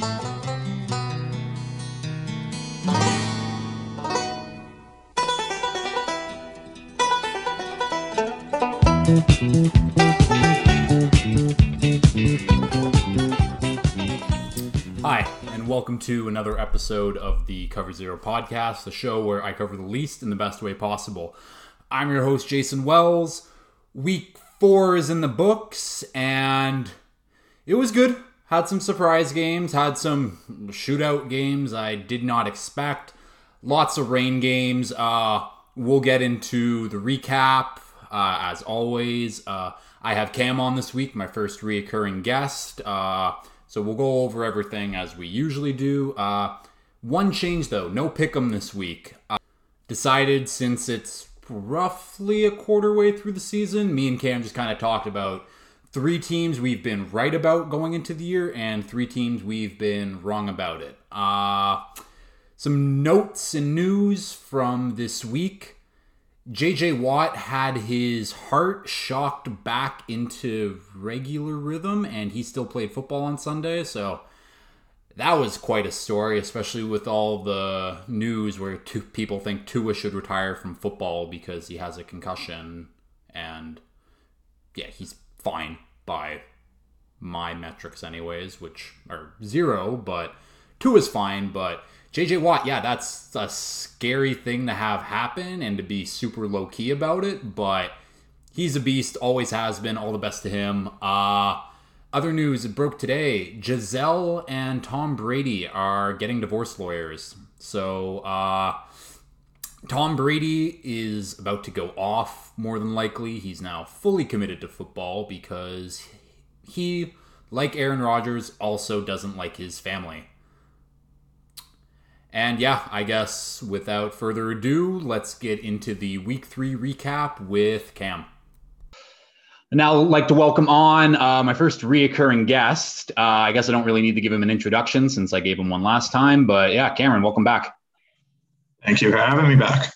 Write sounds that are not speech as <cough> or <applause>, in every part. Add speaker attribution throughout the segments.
Speaker 1: Hi, and welcome to another episode of the Cover Zero podcast, the show where I cover the least in the best way possible. I'm your host, Jason Wells. Week four is in the books, and it was good. Had some surprise games, had some shootout games I did not expect. Lots of rain games. Uh, we'll get into the recap uh, as always. Uh, I have Cam on this week, my first reoccurring guest. Uh, so we'll go over everything as we usually do. Uh, one change though, no pick'em this week. Uh, decided since it's roughly a quarter way through the season, me and Cam just kind of talked about three teams we've been right about going into the year and three teams we've been wrong about it. Uh, some notes and news from this week. JJ Watt had his heart shocked back into regular rhythm and he still played football on Sunday. So that was quite a story, especially with all the news where two people think Tua should retire from football because he has a concussion. And yeah, he's fine by my metrics, anyways, which are zero, but Tua is fine. But JJ Watt, yeah, that's a scary thing to have happen and to be super low key about it, but he's a beast, always has been. All the best to him. Uh, other news broke today Gisele and Tom Brady are getting divorce lawyers. So, uh, Tom Brady is about to go off, more than likely. He's now fully committed to football because he, like Aaron Rodgers, also doesn't like his family. And yeah, I guess without further ado, let's get into the week three recap with Cam.
Speaker 2: Now, I'd like to welcome on uh, my first reoccurring guest. Uh, I guess I don't really need to give him an introduction since I gave him one last time, but yeah, Cameron, welcome back.
Speaker 3: Thank you for having me back.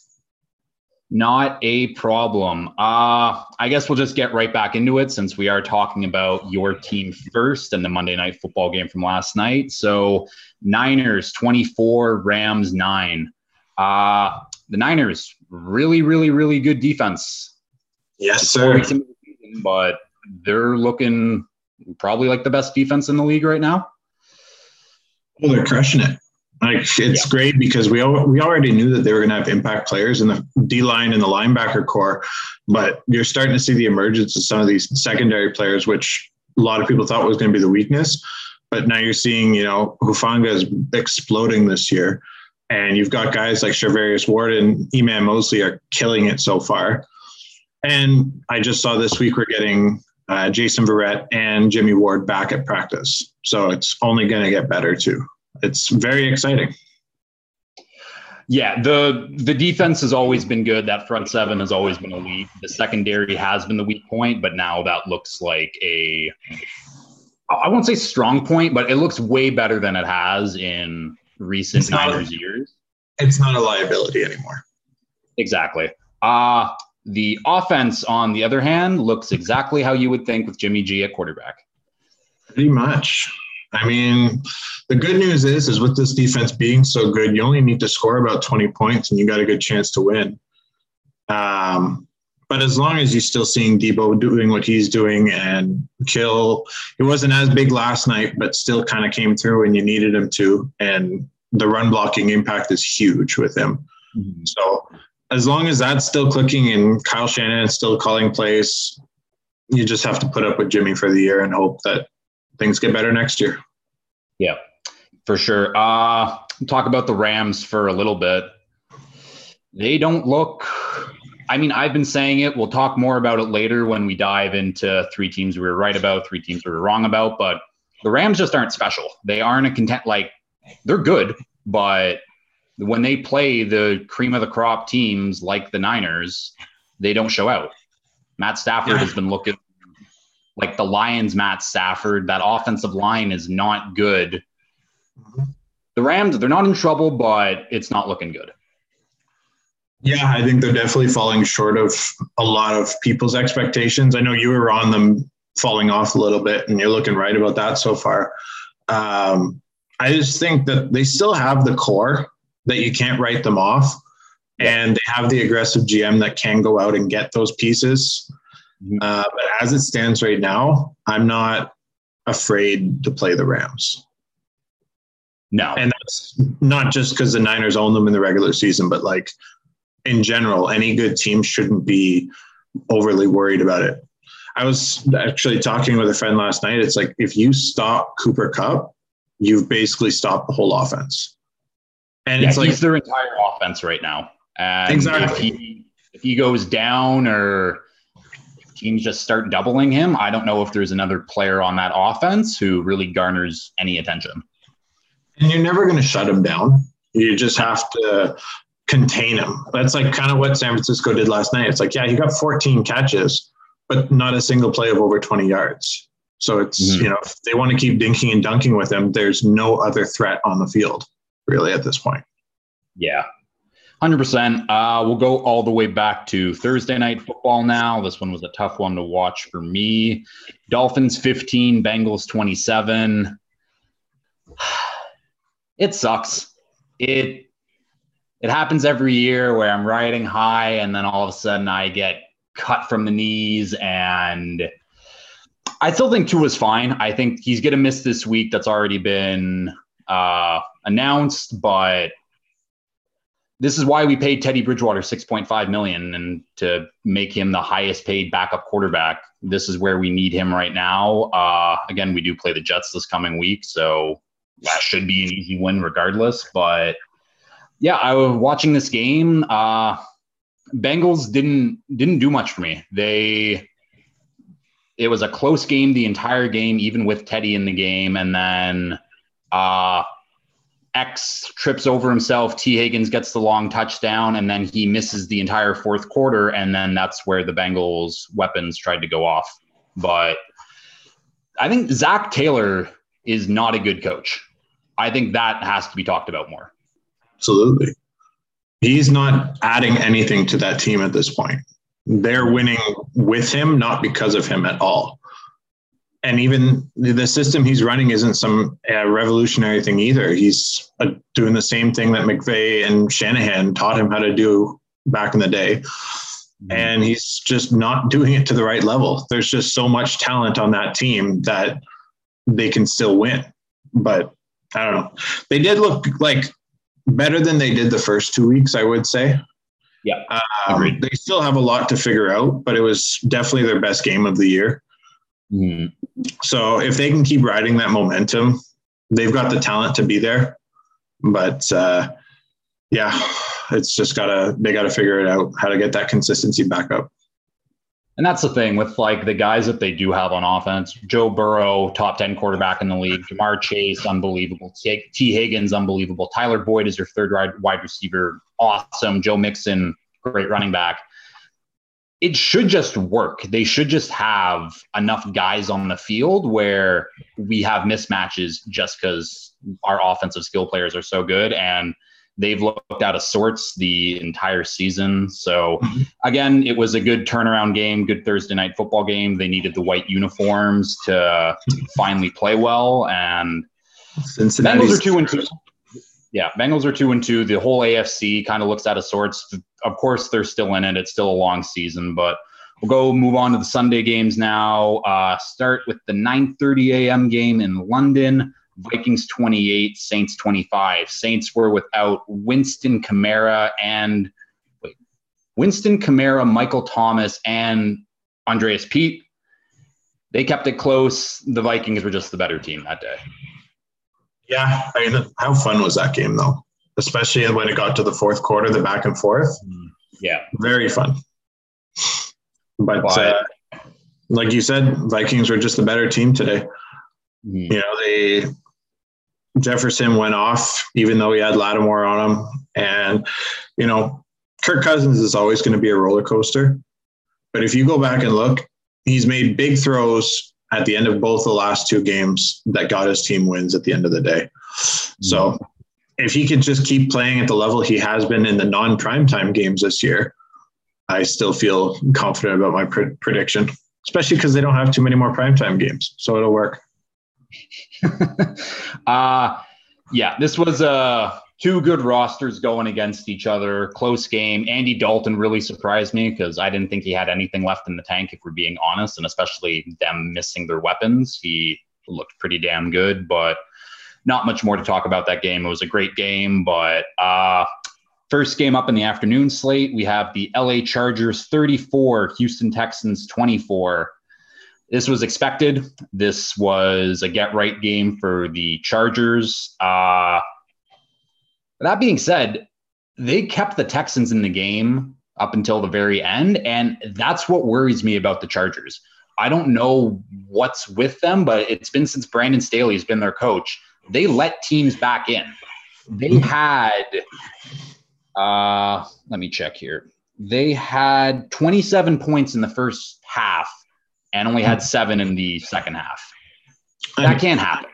Speaker 2: Not a problem. Uh, I guess we'll just get right back into it since we are talking about your team first and the Monday night football game from last night. So, Niners 24, Rams 9. Uh, the Niners, really, really, really good defense.
Speaker 3: Yes, sir.
Speaker 2: Season, but they're looking probably like the best defense in the league right now.
Speaker 3: Well, they're crushing it. Like it's yeah. great because we al- we already knew that they were going to have impact players in the D line and the linebacker core, but you're starting to see the emergence of some of these secondary players, which a lot of people thought was going to be the weakness. But now you're seeing, you know, Hufanga is exploding this year, and you've got guys like Charvarius Ward and Eman Moseley are killing it so far. And I just saw this week we're getting uh, Jason Verrett and Jimmy Ward back at practice, so it's only going to get better too it's very exciting.
Speaker 2: Yeah, the the defense has always been good. That front seven has always been elite. The secondary has been the weak point, but now that looks like a I won't say strong point, but it looks way better than it has in recent Niners a, years.
Speaker 3: It's not a liability anymore.
Speaker 2: Exactly. Uh the offense, on the other hand, looks exactly how you would think with Jimmy G at quarterback.
Speaker 3: Pretty much. I mean, the good news is, is with this defense being so good, you only need to score about 20 points and you got a good chance to win. Um, but as long as you're still seeing Debo doing what he's doing and Kittle, he wasn't as big last night, but still kind of came through when you needed him to. And the run blocking impact is huge with him. Mm-hmm. So as long as that's still clicking and Kyle Shanahan is still calling plays, you just have to put up with Jimmy for the year and hope that things get better next year.
Speaker 2: Yeah, for sure. Uh, talk about the Rams for a little bit. They don't look. I mean, I've been saying it. We'll talk more about it later when we dive into three teams we were right about, three teams we were wrong about. But the Rams just aren't special. They aren't a content. Like they're good, but when they play the cream of the crop teams like the Niners, they don't show out. Matt Stafford yeah. has been looking like the Lions, Matt Stafford, that offensive line is not good. The Rams, they're not in trouble, but it's not looking good.
Speaker 3: Yeah, I think they're definitely falling short of a lot of people's expectations. I know you were on them falling off a little bit, and you're looking right about that so far. Um, I just think that they still have the core that you can't write them off. And they have the aggressive GM that can go out and get those pieces. Mm-hmm. Uh, but as it stands right now, I'm not afraid to play the Rams.
Speaker 2: No.
Speaker 3: And that's not just because the Niners own them in the regular season, but like in general, any good team shouldn't be overly worried about it. I was actually talking with a friend last night. It's like if you stop Cooper Kupp, you've basically stopped the whole offense.
Speaker 2: And yeah, it's like their entire offense right now. And exactly. If he, if he goes down or teams just start doubling him, I don't know if there's another player on that offense who really garners any attention.
Speaker 3: And you're never going to shut him down. You just have to contain him. That's like kind of what San Francisco did last night. It's like, yeah, he got 14 catches, but not a single play of over 20 yards. So it's, mm-hmm. you know, if they want to keep dinking and dunking with him, there's no other threat on the field, really, at this point.
Speaker 2: Yeah. 100%. Uh, we'll go all the way back to Thursday night football now. This one was a tough one to watch for me. Dolphins 15, Bengals 27. <sighs> It sucks. It it happens every year where I'm riding high and then all of a sudden I get cut from the knees and I still think two Tua's fine. I think he's going to miss this week. That's already been uh, announced, but this is why we paid Teddy Bridgewater 6.5 million and to make him the highest paid backup quarterback. This is where we need him right now. Uh, again, we do play the Jets this coming week, so that should be an easy win regardless. But yeah, I was watching this game. Uh, Bengals didn't didn't do much for me. They it was a close game the entire game, even with Teddy in the game, and then uh, X trips over himself. Tee Higgins gets the long touchdown, and then he misses the entire fourth quarter, and then that's where the Bengals' weapons tried to go off. But I think Zac Taylor is not a good coach. I think that has to be talked about more.
Speaker 3: Absolutely. He's not adding anything to that team at this point. They're winning with him, not because of him at all. And even the system he's running isn't some uh, revolutionary thing either. He's uh, doing the same thing that McVay and Shanahan taught him how to do back in the day. Mm-hmm. And he's just not doing it to the right level. There's just so much talent on that team that they can still win. But I don't know. They did look like better than they did the first two weeks, I would say.
Speaker 2: Yeah.
Speaker 3: Um, they still have a lot to figure out, but it was definitely their best game of the year.
Speaker 2: Mm-hmm.
Speaker 3: So if they can keep riding that momentum, they've got the talent to be there. But uh, yeah, it's just gotta they gotta figure it out how to get that consistency back up.
Speaker 2: And that's the thing with like the guys that they do have on offense. Joe Burrow, top 10 quarterback in the league. Ja'Marr Chase, unbelievable. Tee Higgins, unbelievable. Tyler Boyd is your third wide receiver. Awesome. Joe Mixon, great running back. It should just work. They should just have enough guys on the field where we have mismatches just because our offensive skill players are so good. And They've looked out of sorts the entire season. So, mm-hmm. again, it was a good turnaround game, good Thursday night football game. They needed the white uniforms to <laughs> finally play well. And Cincinnati Bengals are two and two. Yeah, Bengals are two and two. The whole AFC kind of looks out of sorts. Of course, they're still in it. It's still a long season, but we'll go move on to the Sunday games now. Uh, start with the 9:30 a.m. game in London. Vikings 28, Saints 25. Saints were without Winston Kamara and wait, Winston Kamara, Michael Thomas, and Andrus Peat. They kept it close. The Vikings were just the better team that day.
Speaker 3: Yeah, I mean, how fun was that game though? Especially when it got to the fourth quarter, the back and forth.
Speaker 2: Mm, yeah,
Speaker 3: very fun. But uh, like you said, Vikings were just the better team today. Mm. You know, they Jefferson went off, even though he had Lattimore on him. And, you know, Kirk Cousins is always going to be a roller coaster. But if you go back and look, he's made big throws at the end of both the last two games that got his team wins at the end of the day. So if he can just keep playing at the level he has been in the non primetime games this year, I still feel confident about my pr- prediction, especially because they don't have too many more primetime games. So it'll work. <laughs>
Speaker 2: uh, yeah, this was uh two good rosters going against each other. Close game. Andy Dalton really surprised me because I didn't think he had anything left in the tank, if we're being honest, and especially them missing their weapons. He looked pretty damn good, but not much more to talk about that game. It was a great game, but uh First game up in the afternoon slate, we have the LA Chargers 34, Houston Texans 24. This was expected. This was a get right game for the Chargers. Uh, that being said, they kept the Texans in the game up until the very end. And that's what worries me about the Chargers. I don't know what's with them, but it's been since Brandon Staley's been their coach. They let teams back in. They had uh, let me check here. They had 27 points in the first half and only had seven in the second half. That can't happen,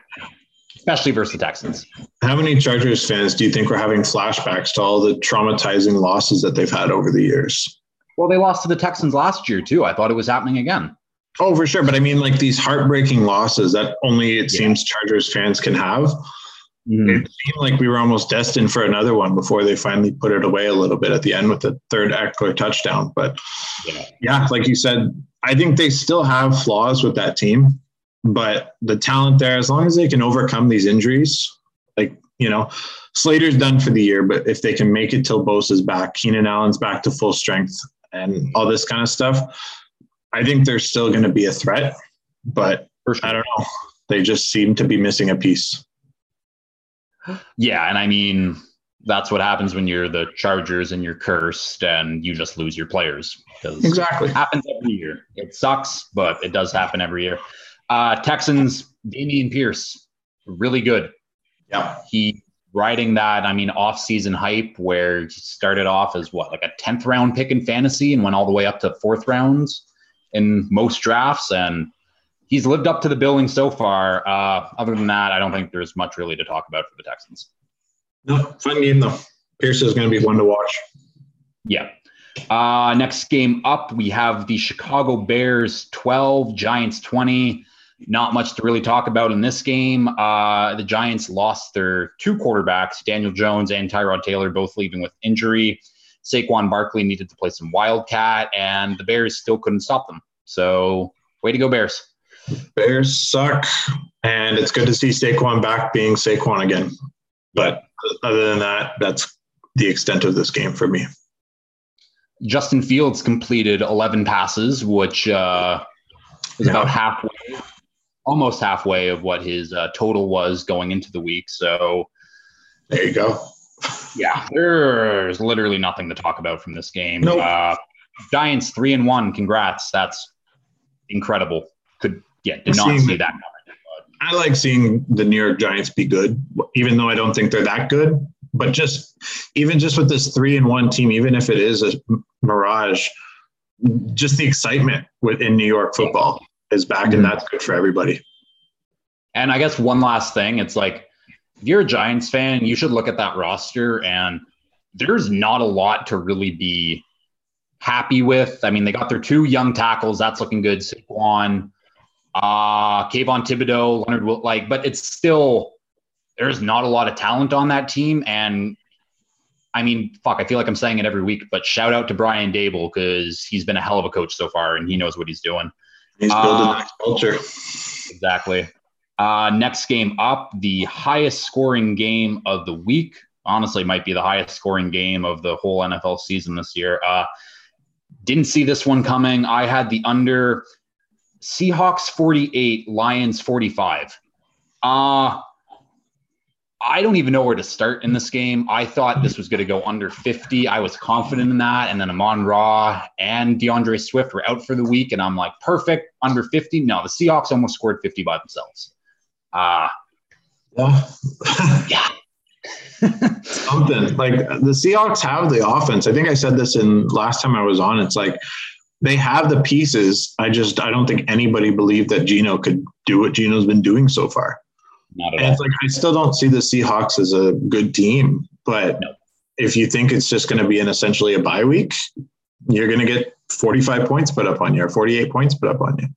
Speaker 2: especially versus the Texans.
Speaker 3: How many Chargers fans do you think were having flashbacks to all the traumatizing losses that they've had over the years?
Speaker 2: Well, they lost to the Texans last year, too. I thought it was happening again.
Speaker 3: Oh, for sure. But I mean, like these heartbreaking losses that only it yeah. seems Chargers fans can have. Mm-hmm. It seemed like we were almost destined for another one before they finally put it away a little bit at the end with the third Ekeler touchdown. But yeah. yeah, like you said, I think they still have flaws with that team, but the talent there, as long as they can overcome these injuries, like, you know, Slater's done for the year, but if they can make it till Bosa's back, Keenan Allen's back to full strength and all this kind of stuff, I think they're still going to be a threat. But sure. I don't know. They just seem to be missing a piece.
Speaker 2: Yeah, and I mean that's what happens when you're the Chargers and you're cursed and you just lose your players.
Speaker 3: Exactly.
Speaker 2: It happens every year. It sucks, but it does happen every year. Uh, Texans, Dameon Pierce, really good.
Speaker 3: Yeah.
Speaker 2: He riding that, I mean, off-season hype where he started off as what, like a 10th round pick in fantasy and went all the way up to fourth rounds in most drafts. And he's lived up to the billing so far. Uh, other than that, I don't think there's much really to talk about for the Texans.
Speaker 3: No, fun game though. Pierce is going to be one to watch.
Speaker 2: Yeah. Uh, next game up, we have the Chicago Bears 12, Giants 20. Not much to really talk about in this game. Uh, the Giants lost their two quarterbacks, Daniel Jones and Tyrod Taylor, both leaving with injury. Saquon Barkley needed to play some Wildcat, and the Bears still couldn't stop them. So, way to go, Bears.
Speaker 3: Bears suck, and it's good to see Saquon back being Saquon again. But other than that, that's the extent of this game for me.
Speaker 2: Justin Fields completed 11 passes, which uh, is yeah. about halfway, almost halfway of what his uh, total was going into the week. So
Speaker 3: there you go.
Speaker 2: Yeah, there's literally nothing to talk about from this game.
Speaker 3: Nope. Uh,
Speaker 2: Giants three and one. Congrats. That's incredible. Could yeah, did not see that coming.
Speaker 3: I like seeing the New York Giants be good, even though I don't think they're that good. But just even just with this three and one team, even if it is a mirage, just the excitement within New York football is back, mm-hmm. and that's good for everybody.
Speaker 2: And I guess one last thing, it's like if you're a Giants fan, you should look at that roster, and there's not a lot to really be happy with. I mean, they got their two young tackles, that's looking good. Saquon uh Kayvon Thibodeaux, Leonard Will like, but it's still there's not a lot of talent on that team. And I mean, fuck, I feel like I'm saying it every week, but shout out to Brian Daboll because he's been a hell of a coach so far and he knows what he's doing.
Speaker 3: He's building uh, that culture.
Speaker 2: Exactly. Uh, next game up, the highest scoring game of the week. Honestly, might be the highest scoring game of the whole NFL season this year. Uh, didn't see this one coming. I had the under Seahawks 48, Lions 45. Uh I don't even know where to start in this game. I thought this was going to go under 50. I was confident in that. And then Amon Ra and D'Andre Swift were out for the week. And I'm like, perfect, under 50. No, the Seahawks almost scored 50 by themselves. Uh,
Speaker 3: yeah. <laughs> yeah. <laughs> Something like the Seahawks have the offense. I think I said this in last time I was on. It's like they have the pieces. I just I don't think anybody believed that Geno could do what Geno's been doing so far.
Speaker 2: Not at
Speaker 3: and
Speaker 2: all.
Speaker 3: It's like I still don't see the Seahawks as a good team, but no. if you think it's just going to be an essentially a bye week, you're going to get 45 points put up on you or 48 points put up on you.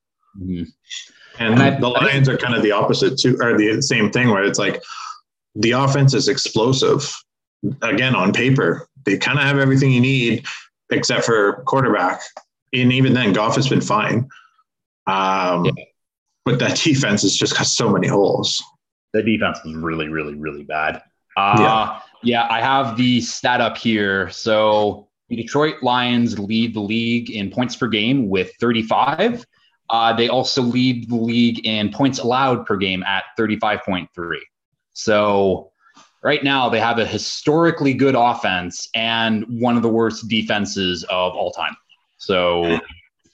Speaker 3: Mm-hmm. And, and I, the Lions are kind of the opposite too, or the same thing where it's like the offense is explosive. Again, on paper, they kind of have everything you need except for quarterback. And even then, Goff has been fine. Um, yeah. But that <laughs> defense has just got so many holes.
Speaker 2: The defense was really, really, really bad. Uh, yeah. yeah, I have the stat up here. So the Detroit Lions lead the league in points per game with 35. Uh, they also lead the league in points allowed per game at 35.3. So right now they have a historically good offense and one of the worst defenses of all time. So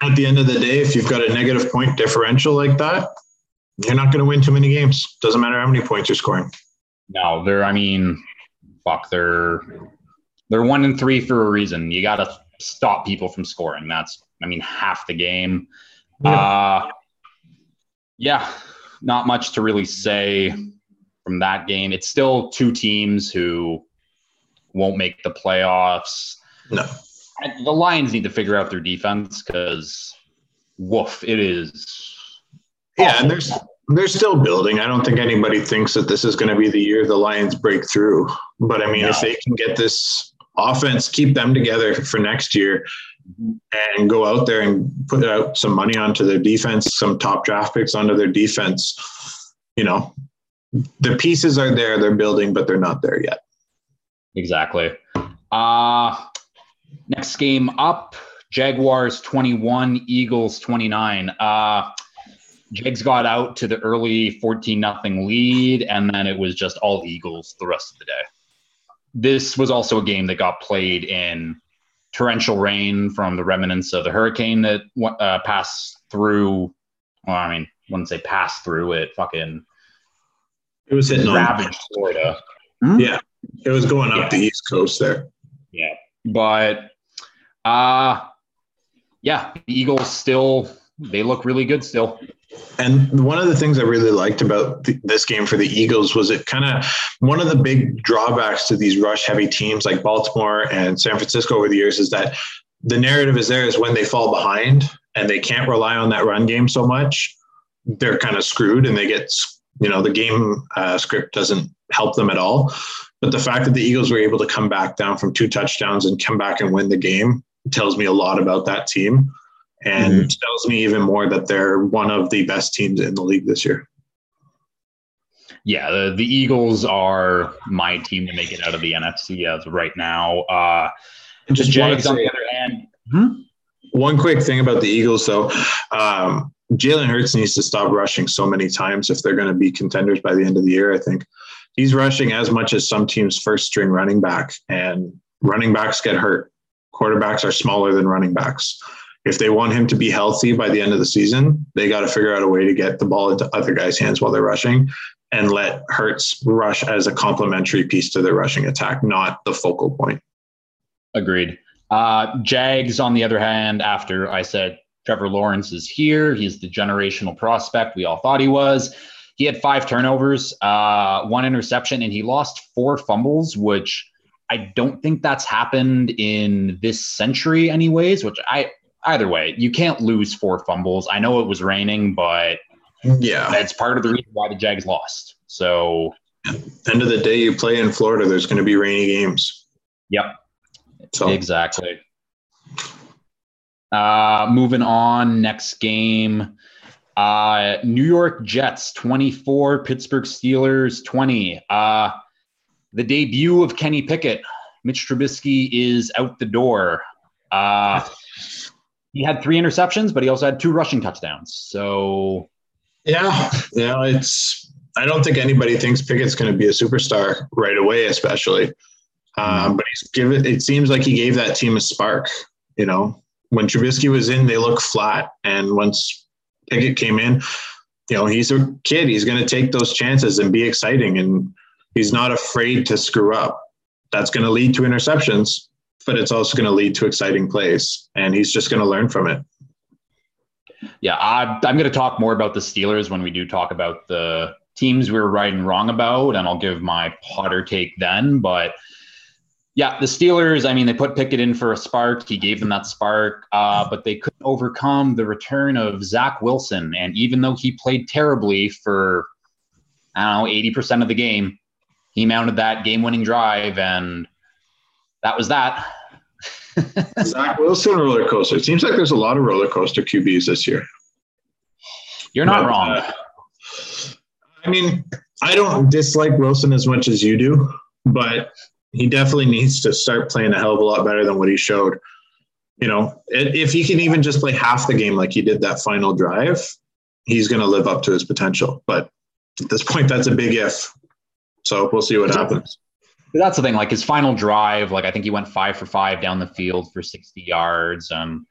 Speaker 3: at the end of the day, if you've got a negative point differential like that, you're not going to win too many games. Doesn't matter how many points you're scoring.
Speaker 2: No, they're. I mean, fuck, they're they're one and three for a reason. You got to stop people from scoring. That's, I mean, half the game. Yeah. Uh, yeah, not much to really say from that game. It's still two teams who won't make the playoffs.
Speaker 3: No.
Speaker 2: The Lions need to figure out their defense because, woof, it is.
Speaker 3: Yeah, and there's they're still building. I don't think anybody thinks that this is going to be the year the Lions break through. But I mean, no. if they can get this offense, keep them together for next year, and go out there and put out some money onto their defense, some top draft picks onto their defense, you know, the pieces are there, they're building, but they're not there yet.
Speaker 2: Exactly. Uh next game up, Jaguars 21, Eagles 29. Uh Jags got out to the early 14 nothing lead, and then it was just all Eagles the rest of the day. This was also a game that got played in torrential rain from the remnants of the hurricane that uh, passed through. Well, I mean, I wouldn't say passed through it, fucking
Speaker 3: it was hitting
Speaker 2: ravaged Florida.
Speaker 3: Hmm? Yeah, it was going up yeah. the east coast there.
Speaker 2: Yeah, but uh yeah, the Eagles still they look really good still.
Speaker 3: And one of the things I really liked about th- this game for the Eagles was it kind of one of the big drawbacks to these rush heavy teams like Baltimore and San Francisco over the years is that the narrative is there is when they fall behind and they can't rely on that run game so much, they're kind of screwed and they get you know the game uh, script doesn't help them at all. But the fact that the Eagles were able to come back down from two touchdowns and come back and win the game tells me a lot about that team, and mm-hmm. tells me even more that they're one of the best teams in the league this year.
Speaker 2: Yeah, the, the Eagles are my team to make it out of the NFC as right now. Uh,
Speaker 3: just Jags on the other hand. Hmm? One quick thing about the Eagles, though. Um, Jalen Hurts needs to stop rushing so many times if they're going to be contenders by the end of the year. I think he's rushing as much as some teams' first string running back, and running backs get hurt. Quarterbacks are smaller than running backs. If they want him to be healthy by the end of the season, they got to figure out a way to get the ball into other guys' hands while they're rushing and let Hurts rush as a complementary piece to their rushing attack, not the focal point.
Speaker 2: Agreed. Uh, Jags, on the other hand, after I said Trevor Lawrence is here. He's the generational prospect we all thought he was. He had five turnovers, uh, one interception, and he lost four fumbles, which I don't think that's happened in this century, anyways. Which I either way, you can't lose four fumbles. I know it was raining, but
Speaker 3: yeah,
Speaker 2: that's part of the reason why the Jags lost. So,
Speaker 3: end of the day, you play in Florida. There's going to be rainy games.
Speaker 2: Yep. So exactly. Uh, moving on, next game. Uh, New York Jets 24, Pittsburgh Steelers 20. Uh, the debut of Kenny Pickett. Mitch Trubisky is out the door. Uh, he had three interceptions, but he also had two rushing touchdowns. So,
Speaker 3: yeah, yeah, it's. I don't think anybody thinks Pickett's going to be a superstar right away, especially. Um, but he's given. It seems like he gave that team a spark. You know, when Trubisky was in, they looked flat. And once Pickett came in, you know, he's a kid. He's going to take those chances and be exciting. And he's not afraid to screw up. That's going to lead to interceptions, but it's also going to lead to exciting plays. And he's just going to learn from it.
Speaker 2: Yeah, I, I'm going to talk more about the Steelers when we do talk about the teams we were right and wrong about. And I'll give my Potter take then. But yeah, the Steelers, I mean, they put Pickett in for a spark. He gave them that spark, uh, but they couldn't overcome the return of Zach Wilson. And even though he played terribly for, I don't know, 80% of the game, he mounted that game-winning drive, and that was that.
Speaker 3: Zach Wilson roller coaster. It seems like there's a lot of roller coaster QBs this year.
Speaker 2: You're not
Speaker 3: But,
Speaker 2: wrong.
Speaker 3: uh, I mean, I don't dislike Wilson as much as you do, but he definitely needs to start playing a hell of a lot better than what he showed. You know, if he can even just play half the game like he did that final drive, he's going to live up to his potential. But at this point, that's a big if. So we'll see what happens.
Speaker 2: That's the thing. Like his final drive, like I think he went five for five down the field for 60 yards. Um,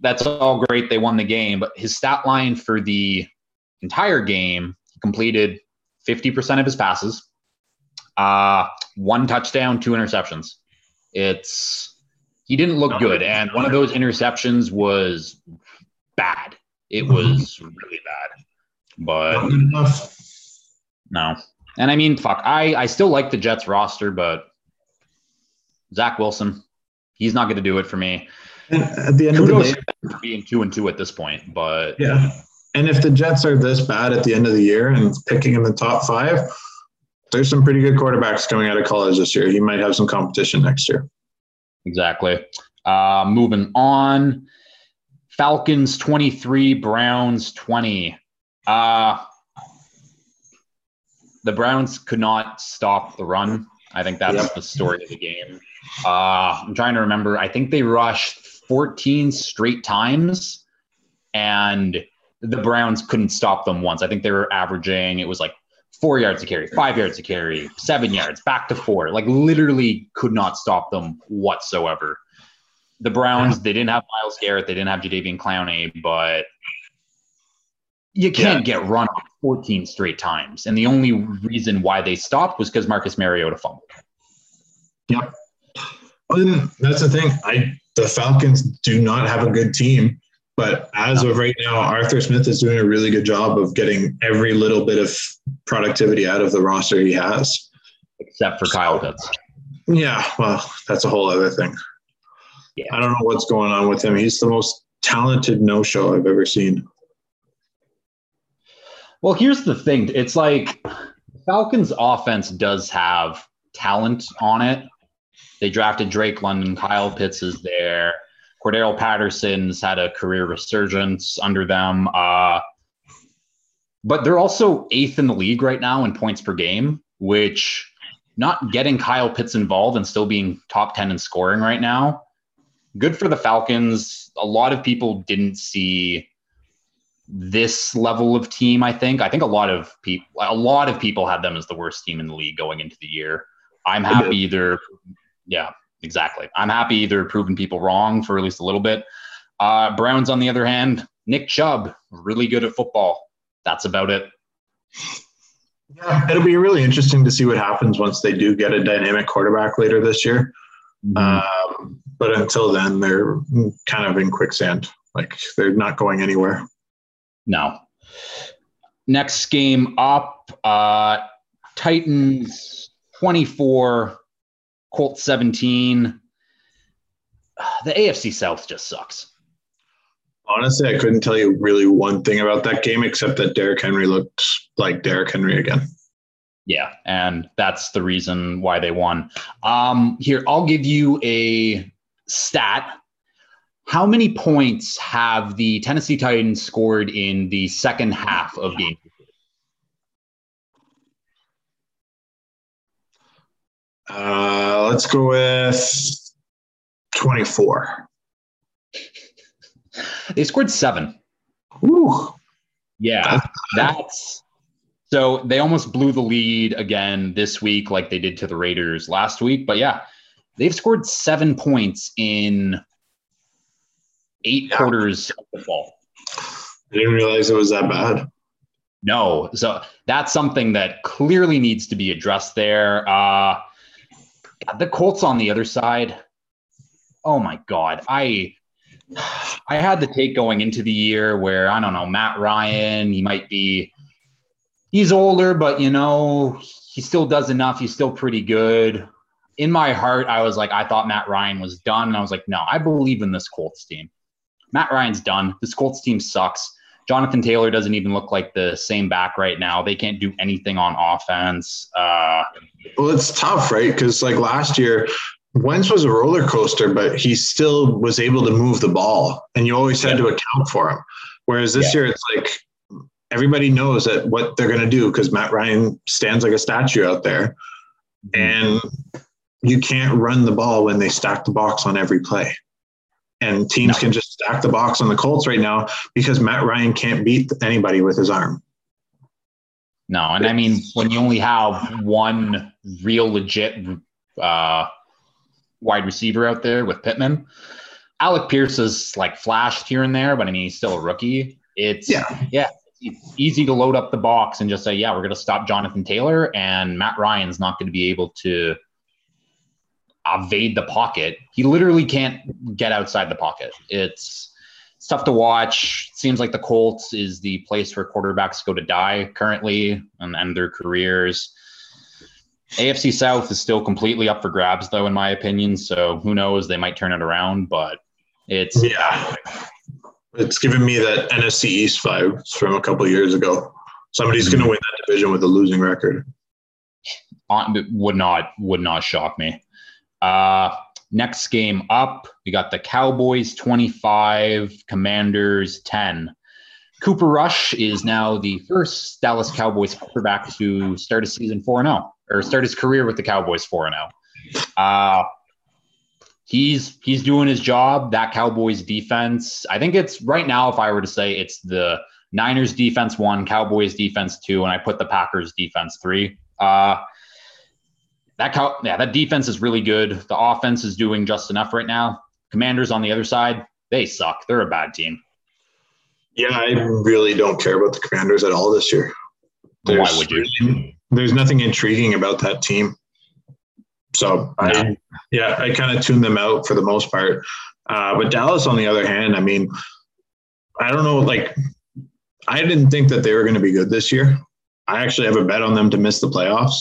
Speaker 2: that's all great. They won the game, but his stat line for the entire game, he completed 50% of his passes, uh, one touchdown, two interceptions. It's he didn't look good, and one of those interceptions was bad. It was really bad, but no. And I mean, fuck, I, I still like the Jets roster, but Zach Wilson, he's not going to do it for me.
Speaker 3: And at the end of the
Speaker 2: Kudos
Speaker 3: day,
Speaker 2: being two and two at this point, but
Speaker 3: Yeah. And if the Jets are this bad at the end of the year and picking in the top five, there's some pretty good quarterbacks coming out of college this year. He might have some competition next year.
Speaker 2: exactly. Uh, moving on, Falcons 23, Browns 20. Uh, the Browns could not stop the run. I think that's
Speaker 3: Yep.
Speaker 2: the story of the game. Uh, I'm trying to remember. I think they rushed 14 straight times, and the Browns couldn't stop them once. I think they were averaging, it was like four yards to carry, five yards to carry, seven yards, back to four. Like literally could not stop them whatsoever. The Browns, they didn't have Myles Garrett, they didn't have Jadeveon Clowney, but you can't get run on 14 straight times. And the only reason why they stopped was because Marcus Mariota fumbled.
Speaker 3: Yep. And that's the thing. I the Falcons do not have a good team, but as of right now, Arthur Smith is doing a really good job of getting every little bit of productivity out of the roster he has.
Speaker 2: except for Kyle Pitts.
Speaker 3: Yeah, well, that's a whole other thing.
Speaker 2: Yeah.
Speaker 3: I don't know what's going on with him. He's the most talented no-show I've ever seen.
Speaker 2: Well, here's the thing. It's like Falcons offense does have talent on it. They drafted Drake London, Kyle Pitts is there. Cordarrelle Patterson's had a career resurgence under them. Uh, but they're also eighth in the league right now in points per game, which not getting Kyle Pitts involved and still being top 10 in scoring right now. Good for the Falcons. A lot of people didn't see this level of team, I think. I think a lot of people a lot of people had them as the worst team in the league going into the year. I'm happy either yeah, exactly. I'm happy either proving people wrong for at least a little bit. Uh, Browns, on the other hand, Nick Chubb, really good at football. That's about it.
Speaker 3: Yeah, it'll be really interesting to see what happens once they do get a dynamic quarterback later this year. Um, but until then, they're kind of in quicksand. Like they're not going anywhere.
Speaker 2: No. Next game up, uh, Titans 24, Colts 17. The AFC South just sucks.
Speaker 3: Honestly, I couldn't tell you really one thing about that game except that Derrick Henry looked like Derrick Henry again.
Speaker 2: Yeah, and that's the reason why they won. Um, here, I'll give you a stat. How many points have the Tennessee Titans scored in the second half of game?
Speaker 3: Uh, let's go with 24.
Speaker 2: They scored seven.
Speaker 3: Ooh.
Speaker 2: Yeah, that's so they almost blew the lead again this week, like they did to the Raiders last week. But yeah, they've scored seven points in eight
Speaker 3: Yeah.
Speaker 2: quarters of football.
Speaker 3: I didn't realize it was that bad.
Speaker 2: No, so that's something that clearly needs to be addressed there. Uh, the Colts on the other side. Oh my God, I I had the take going into the year where I don't know Matt Ryan. He might be he's older, but you know he still does enough. He's still pretty good. In my heart, I was like, I thought Matt Ryan was done, and I was like, no, I believe in this Colts team. Matt Ryan's done. This Colts team sucks. Jonathan Taylor doesn't even look like the same back right now. They can't do anything on offense. Uh,
Speaker 3: Well, it's tough, right? Because like last year, Wentz was a roller coaster, but he still was able to move the ball, and you always had to account for him. Whereas this yeah. year, it's like everybody knows that what they're going to do because Matt Ryan stands like a statue out there, mm-hmm. and you can't run the ball when they stack the box on every play. And teams no. can just stack the box on the Colts right now because Matt Ryan can't beat anybody with his arm.
Speaker 2: No, and I mean when you only have one real legit uh, wide receiver out there with Pittman, Alec Pierce is like flashed here and there, but I mean he's still a rookie. It's yeah, yeah, it's easy to load up the box and just say, yeah, we're going to stop Jonathan Taylor, and Matt Ryan's not going to be able to evade the pocket. He literally can't get outside the pocket. It's it's tough to watch. It seems like the Colts is the place where quarterbacks go to die currently and end their careers. AFC South is still completely up for grabs, though, in my opinion. So who knows? They might turn it around, but it's
Speaker 3: yeah, it's giving me that NFC East vibes from a couple years ago. Somebody's mm-hmm. going to win that division with a losing record.
Speaker 2: Would not would not shock me. Uh, next game up, we got the Cowboys 25, Commanders 10. Cooper Rush is now the first Dallas Cowboys quarterback to start a season 4 0 or start his career with the Cowboys 4 0. Uh, he's he's doing his job. That Cowboys defense, I think it's right now, if I were to say it's the Niners defense one, Cowboys defense two, and I put the Packers defense three. Uh, that yeah, that defense is really good. The offense is doing just enough right now. Commanders on the other side, they suck. They're a bad team.
Speaker 3: Yeah, I really don't care about the Commanders at all this year.
Speaker 2: There's, Why would you?
Speaker 3: There's nothing intriguing about that team. So no. I, yeah, I kind of tune them out for the most part. Uh, but Dallas, on the other hand, I mean, I don't know. Like, I didn't think that they were going to be good this year. I actually have a bet on them to miss the playoffs.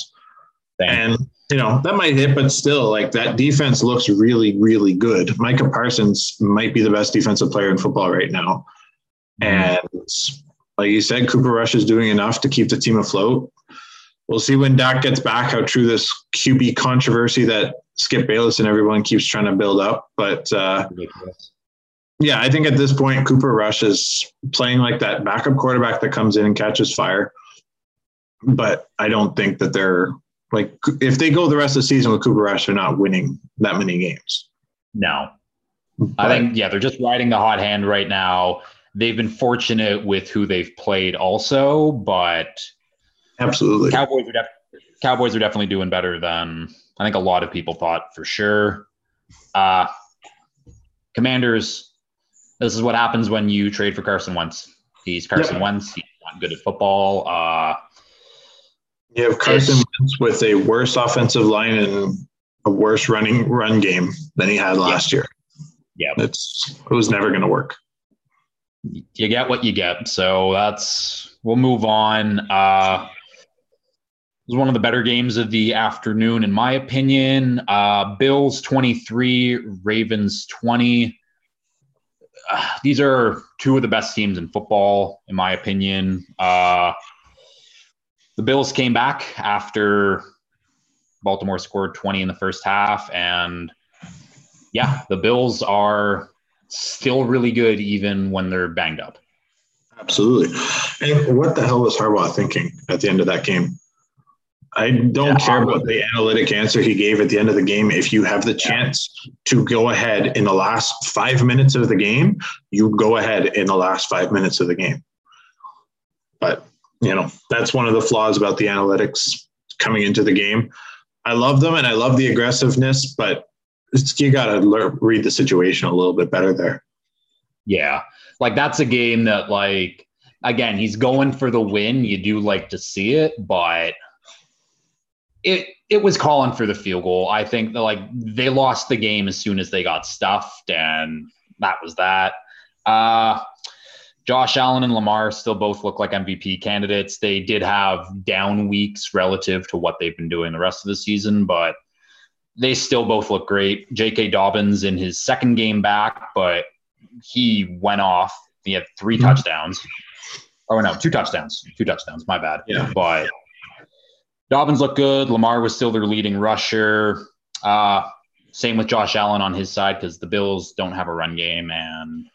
Speaker 3: And you know, that might hit, but still, like that defense looks really, really good. Micah Parsons might be the best defensive player in football right now. And like you said, Cooper Rush is doing enough to keep the team afloat. We'll see when Dak gets back how true this QB controversy that Skip Bayless and everyone keeps trying to build up. But uh, yeah, I think at this point, Cooper Rush is playing like that backup quarterback that comes in and catches fire. But I don't think that they're like if they go the rest of the season with Cooper Rush, they're not winning that many games.
Speaker 2: No, but, I think yeah, they're just riding the hot hand right now. They've been fortunate with who they've played, also, but
Speaker 3: absolutely,
Speaker 2: Cowboys are def- Cowboys are definitely doing better than I think a lot of people thought for sure. Uh, Commanders, this is what happens when you trade for Carson Wentz. He's Carson yep. Wentz. He's not good at football. Uh,
Speaker 3: you have Carson Wentz with a worse offensive line and a worse running run game than he had last
Speaker 2: yeah.
Speaker 3: year.
Speaker 2: Yeah,
Speaker 3: it's it was never going to work.
Speaker 2: You get what you get. So that's we'll move on. Uh, it was one of the better games of the afternoon, in my opinion. Uh, Bills 23, Ravens 20. Uh, these are two of the best teams in football, in my opinion. Uh, the Bills came back after Baltimore scored 20 in the first half. And yeah, the Bills are still really good even when they're banged up.
Speaker 3: Absolutely. And what the hell was Harbaugh thinking at the end of that game? I don't yeah, care about the analytic answer he gave at the end of the game. If you have the chance to go ahead in the last five minutes of the game, you go ahead in the last five minutes of the game. But you know, that's one of the flaws about the analytics coming into the game. I love them and I love the aggressiveness, but you got to read the situation a little bit better there.
Speaker 2: Yeah. Like that's a game that, like, again, he's going for the win. You do like to see it, but it it was calling for the field goal. I think that like they lost the game as soon as they got stuffed, and that was that. Uh Josh Allen and Lamar still both look like MVP candidates. They did have down weeks relative to what they've been doing the rest of the season, but they still both look great. J.K. Dobbins in his second game back, but he went off. He had 3 mm-hmm. touchdowns. Oh no, two touchdowns. Two touchdowns. My bad.
Speaker 3: Yeah.
Speaker 2: But Dobbins looked good. Lamar was still their leading rusher. Uh, same with Josh Allen on his side because the Bills don't have a run game and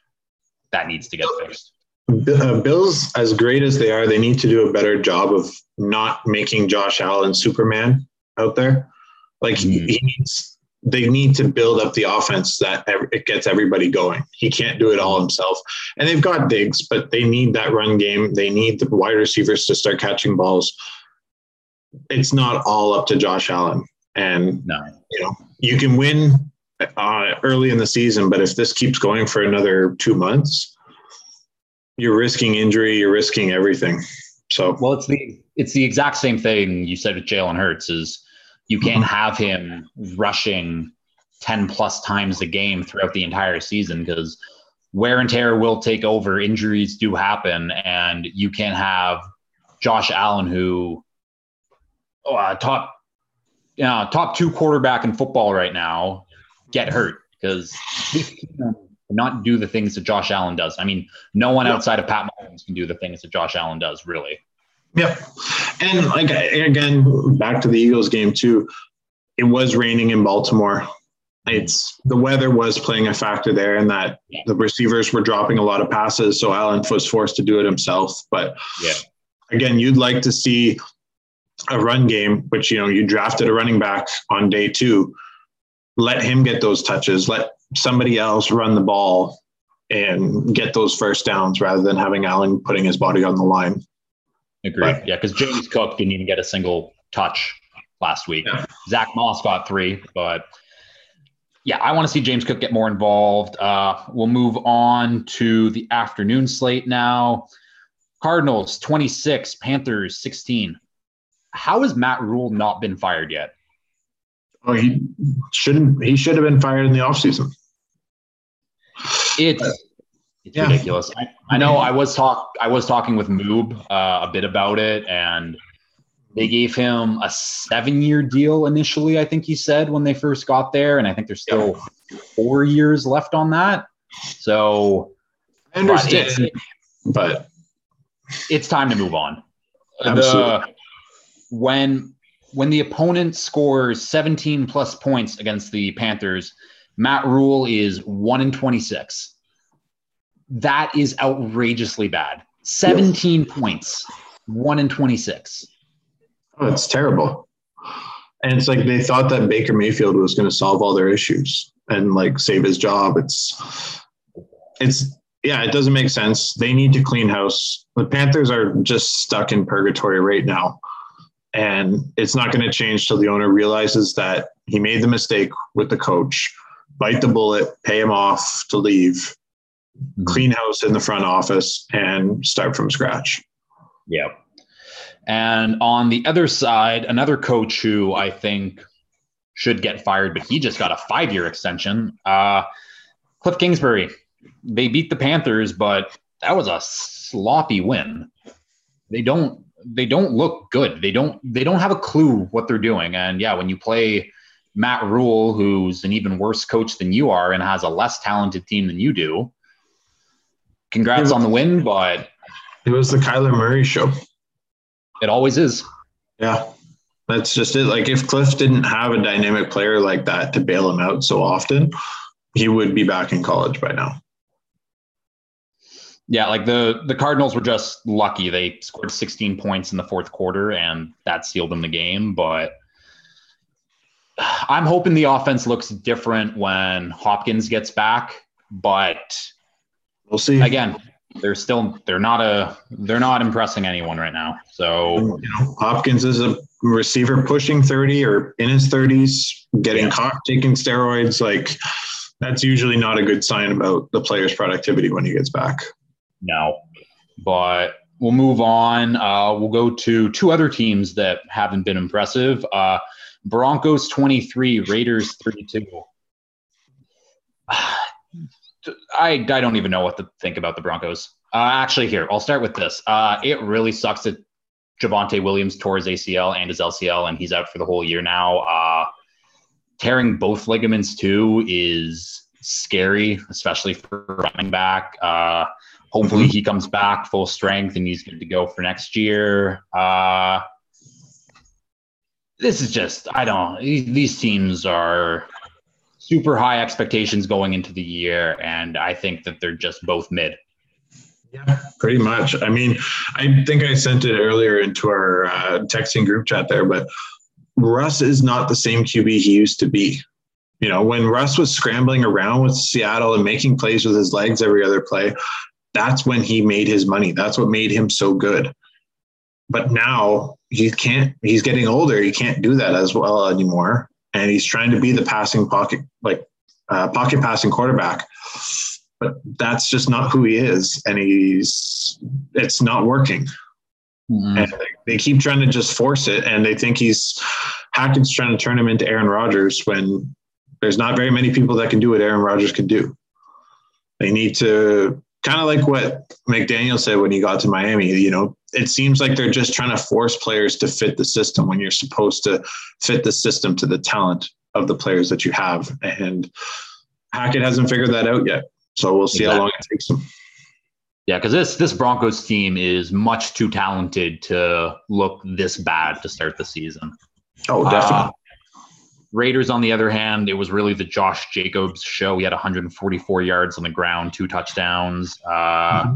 Speaker 2: that needs to get fixed.
Speaker 3: Uh, <laughs> Bills, as great as they are, they need to do a better job of not making Josh Allen Superman out there. Like mm. he, he needs they need to build up the offense that it gets everybody going. He can't do it all himself. And they've got Diggs, but they need that run game. They need the wide receivers to start catching balls. It's not all up to Josh Allen. And no. you know, you can win uh, early in the season, but if this keeps going for another two months, you're risking injury. You're risking everything. So
Speaker 2: well, it's the it's the exact same thing you said with Jalen Hurts is you can't mm-hmm. have him rushing 10 plus times a game throughout the entire season because wear and tear will take over. Injuries do happen, and you can't have Josh Allen, who oh, uh, top uh, top two quarterback in football right now, get hurt because <laughs> not do the things that Josh Allen does. I mean, no one outside of Pat Mahomes can do the things that Josh Allen does, really.
Speaker 3: Yep. And like again, back to the Eagles game too. It was raining in Baltimore. It's the weather was playing a factor there, and that yeah. the receivers were dropping a lot of passes, so Allen was forced to do it himself. But yeah, again, you'd like to see a run game, which you know you drafted a running back on day two. Let him get those touches. Let somebody else run the ball and get those first downs rather than having Allen putting his body on the line.
Speaker 2: Agreed. But, yeah, because James Cook didn't even get a single touch last week. Yeah. Zack Moss got three, but yeah, I want to see James Cook get more involved. Uh, we'll move on to the afternoon slate now. Cardinals 26, Panthers 16. How has Matt Rhule not been fired yet?
Speaker 3: Oh, he shouldn't. He should have been fired in the offseason.
Speaker 2: It's it's yeah. ridiculous. I, I, know. I was talk. I was talking with Moob uh, a bit about it, and they gave him a seven-year deal initially. I think he said when they first got there, and I think there's still yeah. four years left on that. So
Speaker 3: I understand, but, but
Speaker 2: it's time to move on. Absolutely. The, when when the opponent scores 17 plus points against the Panthers, Matt Rhule is one in 26 that is outrageously bad. 17 yes. points, one in 26.
Speaker 3: Oh, it's terrible. And it's like they thought that Baker Mayfield was going to solve all their issues and like save his job. It's, it's, yeah, it doesn't make sense. They need to clean house. The Panthers are just stuck in purgatory right now. And it's not going to change till the owner realizes that he made the mistake with the coach, bite the bullet, pay him off to leave, Mm-hmm. clean house in the front office and start from scratch.
Speaker 2: Yeah. And on the other side, another coach who I think should get fired, but he just got a five year extension. Uh, Cliff Kingsbury. They beat the Panthers, but that was a sloppy win. They don't they don't look good. They don't they don't have a clue what they're doing. And yeah, when you play Matt Rhule, who's an even worse coach than you are and has a less talented team than you do, congrats on the win, but
Speaker 3: it was the Kyler Murray show.
Speaker 2: It always is.
Speaker 3: Yeah. That's just it. Like if Cliff didn't have a dynamic player like that to bail him out so often, he would be back in college by now.
Speaker 2: Yeah, like the the Cardinals were just lucky. They scored 16 points in the fourth quarter and that sealed them the game, but I'm hoping the offense looks different when Hopkins gets back, but
Speaker 3: We'll see.
Speaker 2: Again, they're still they're not a they're not impressing anyone right now. So
Speaker 3: you know, Hopkins is a receiver pushing 30 or in his 30s, getting yeah. caught taking steroids. Like that's usually not a good sign about the player's productivity when he gets back.
Speaker 2: No, but we'll move on. Uh, we'll go to two other teams that haven't been impressive. Uh, Broncos 23, Raiders 32. <sighs> I, I don't even know what to think about the Broncos. Uh, actually, here, I'll start with this. Uh, it really sucks that Javonte Williams tore his ACL and his LCL, and he's out for the whole year now. Uh, tearing both ligaments too is scary, especially for running back. Uh, hopefully, mm-hmm. he comes back full strength and he's good to go for next year. Uh, this is just I don't. These teams are super high expectations going into the year, and I think that they're just both mid.
Speaker 3: Yeah, pretty much. I mean, I think I sent it earlier into our uh, texting group chat there, but Russ is not the same QB he used to be. You know, when Russ was scrambling around with Seattle and making plays with his legs every other play, that's when he made his money. That's what made him so good. But now he can't, he's getting older. He can't do that as well anymore. And he's trying to be the passing pocket, like uh, pocket passing quarterback but that's just not who he is and he's it's not working mm-hmm. and they, they, keep trying to just force it and they think he's Hackett's trying to turn him into Aaron Rodgers when there's not very many people that can do what Aaron Rodgers can do they need to kind of like what McDaniel said when he got to Miami you know it seems like they're just trying to force players to fit the system when you're supposed to fit the system to the talent of the players that you have and Hackett hasn't figured that out yet so we'll see exactly. how long it takes them.
Speaker 2: Yeah, because this this Broncos team is much too talented to look this bad to start the season.
Speaker 3: Oh, definitely. Uh,
Speaker 2: Raiders, on the other hand, it was really the Josh Jacobs show. He had 144 yards on the ground, two touchdowns. Uh, mm-hmm.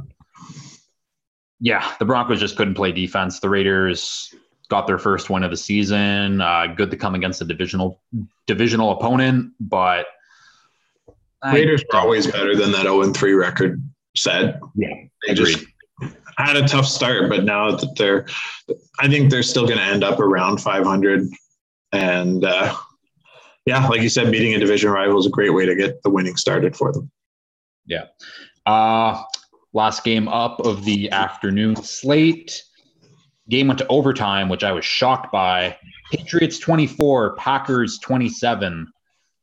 Speaker 2: Yeah, the Broncos just couldn't play defense. The Raiders got their first win of the season. Uh, good to come against a divisional divisional opponent, but
Speaker 3: Raiders are always better than that 0 3 record said.
Speaker 2: Yeah.
Speaker 3: They agreed. just had a tough start, but now that they're, I think they're still going to end up around 500. And uh, yeah, like you said, beating a division rival is a great way to get the winning started for them.
Speaker 2: Yeah. Uh, last game up of the afternoon slate. Game went to overtime, which I was shocked by. Patriots 24, Packers 27.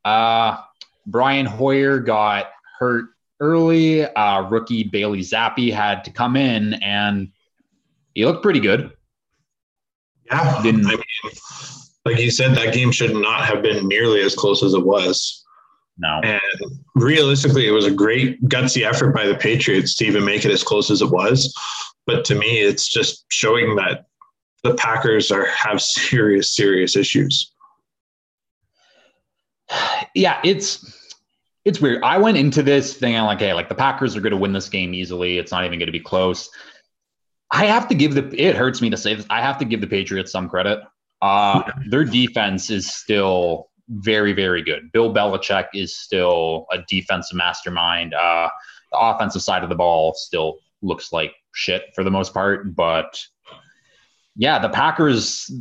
Speaker 2: Uh, Brian Hoyer got hurt early. Uh, rookie Bailey Zappe had to come in, and he looked pretty good.
Speaker 3: Yeah, Didn't, I mean, like you said, that game should not have been nearly as close as it was.
Speaker 2: No.
Speaker 3: And realistically, it was a great gutsy effort by the Patriots to even make it as close as it was. But to me, it's just showing that the Packers are have serious, serious issues. <sighs>
Speaker 2: Yeah, it's it's weird. I went into this thinking like, hey, like the Packers are going to win this game easily. It's not even going to be close. I have to give the. It hurts me to say this. I have to give the Patriots some credit. Uh, their defense is still very, very good. Bill Belichick is still a defensive mastermind. Uh, the offensive side of the ball still looks like shit for the most part, but yeah, the Packers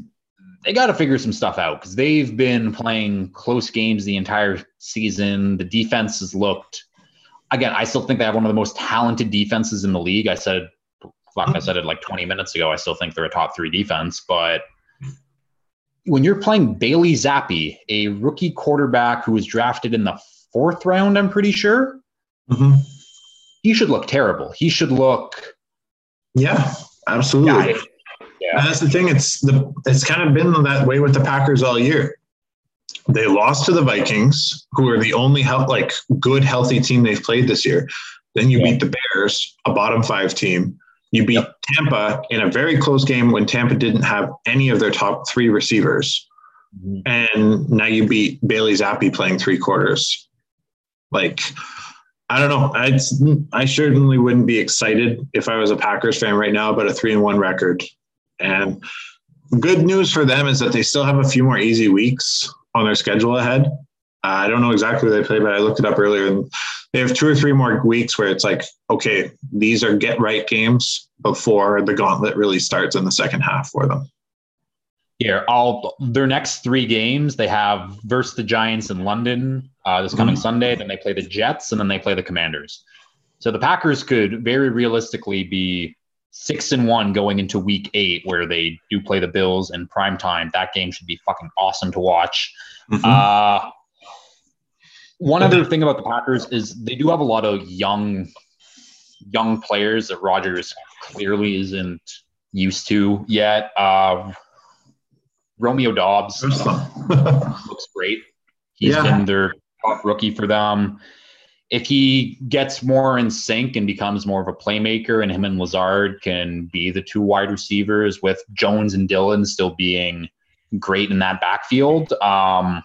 Speaker 2: they got to figure some stuff out because they've been playing close games the entire season. The defense has looked, again, I still think they have one of the most talented defenses in the league. I said, fuck, I said it like 20 minutes ago. I still think they're a top three defense, but when you're playing Bailey Zappe, a rookie quarterback who was drafted in the fourth round, I'm pretty sure,
Speaker 3: mm-hmm.
Speaker 2: he should look terrible. He should look.
Speaker 3: Yeah, absolutely. Yeah, yeah. that's the thing. It's the it's kind of been that way with the Packers all year. They lost to the Vikings, who are the only health, like good healthy team they've played this year. Then you yeah. beat the Bears, a bottom five team. You beat yep. Tampa in a very close game when Tampa didn't have any of their top three receivers. Mm-hmm. And now you beat Bailey Zappe playing three quarters. Like, I don't know. I'd, I certainly wouldn't be excited if I was a Packers fan right now about a three and one record. And good news for them is that they still have a few more easy weeks on their schedule ahead. Uh, I don't know exactly who they play, but I looked it up earlier, and they have two or three more weeks where it's like, okay, these are get right games before the gauntlet really starts in the second half for them.
Speaker 2: Yeah, all their next three games they have versus the Giants in London uh, this coming mm-hmm. Sunday. Then they play the Jets, and then they play the Commanders. So the Packers could very realistically be six and one going into week eight, where they do play the Bills in prime time. That game should be fucking awesome to watch. Mm-hmm. Uh, one other thing about the Packers is they do have a lot of young, young players that Rodgers clearly isn't used to yet. Uh, Romeo Doubs looks great. He's yeah. been their top rookie for them if he gets more in sync and becomes more of a playmaker, and him and Lazard can be the two wide receivers, with Jones and Dillon still being great in that backfield. Um,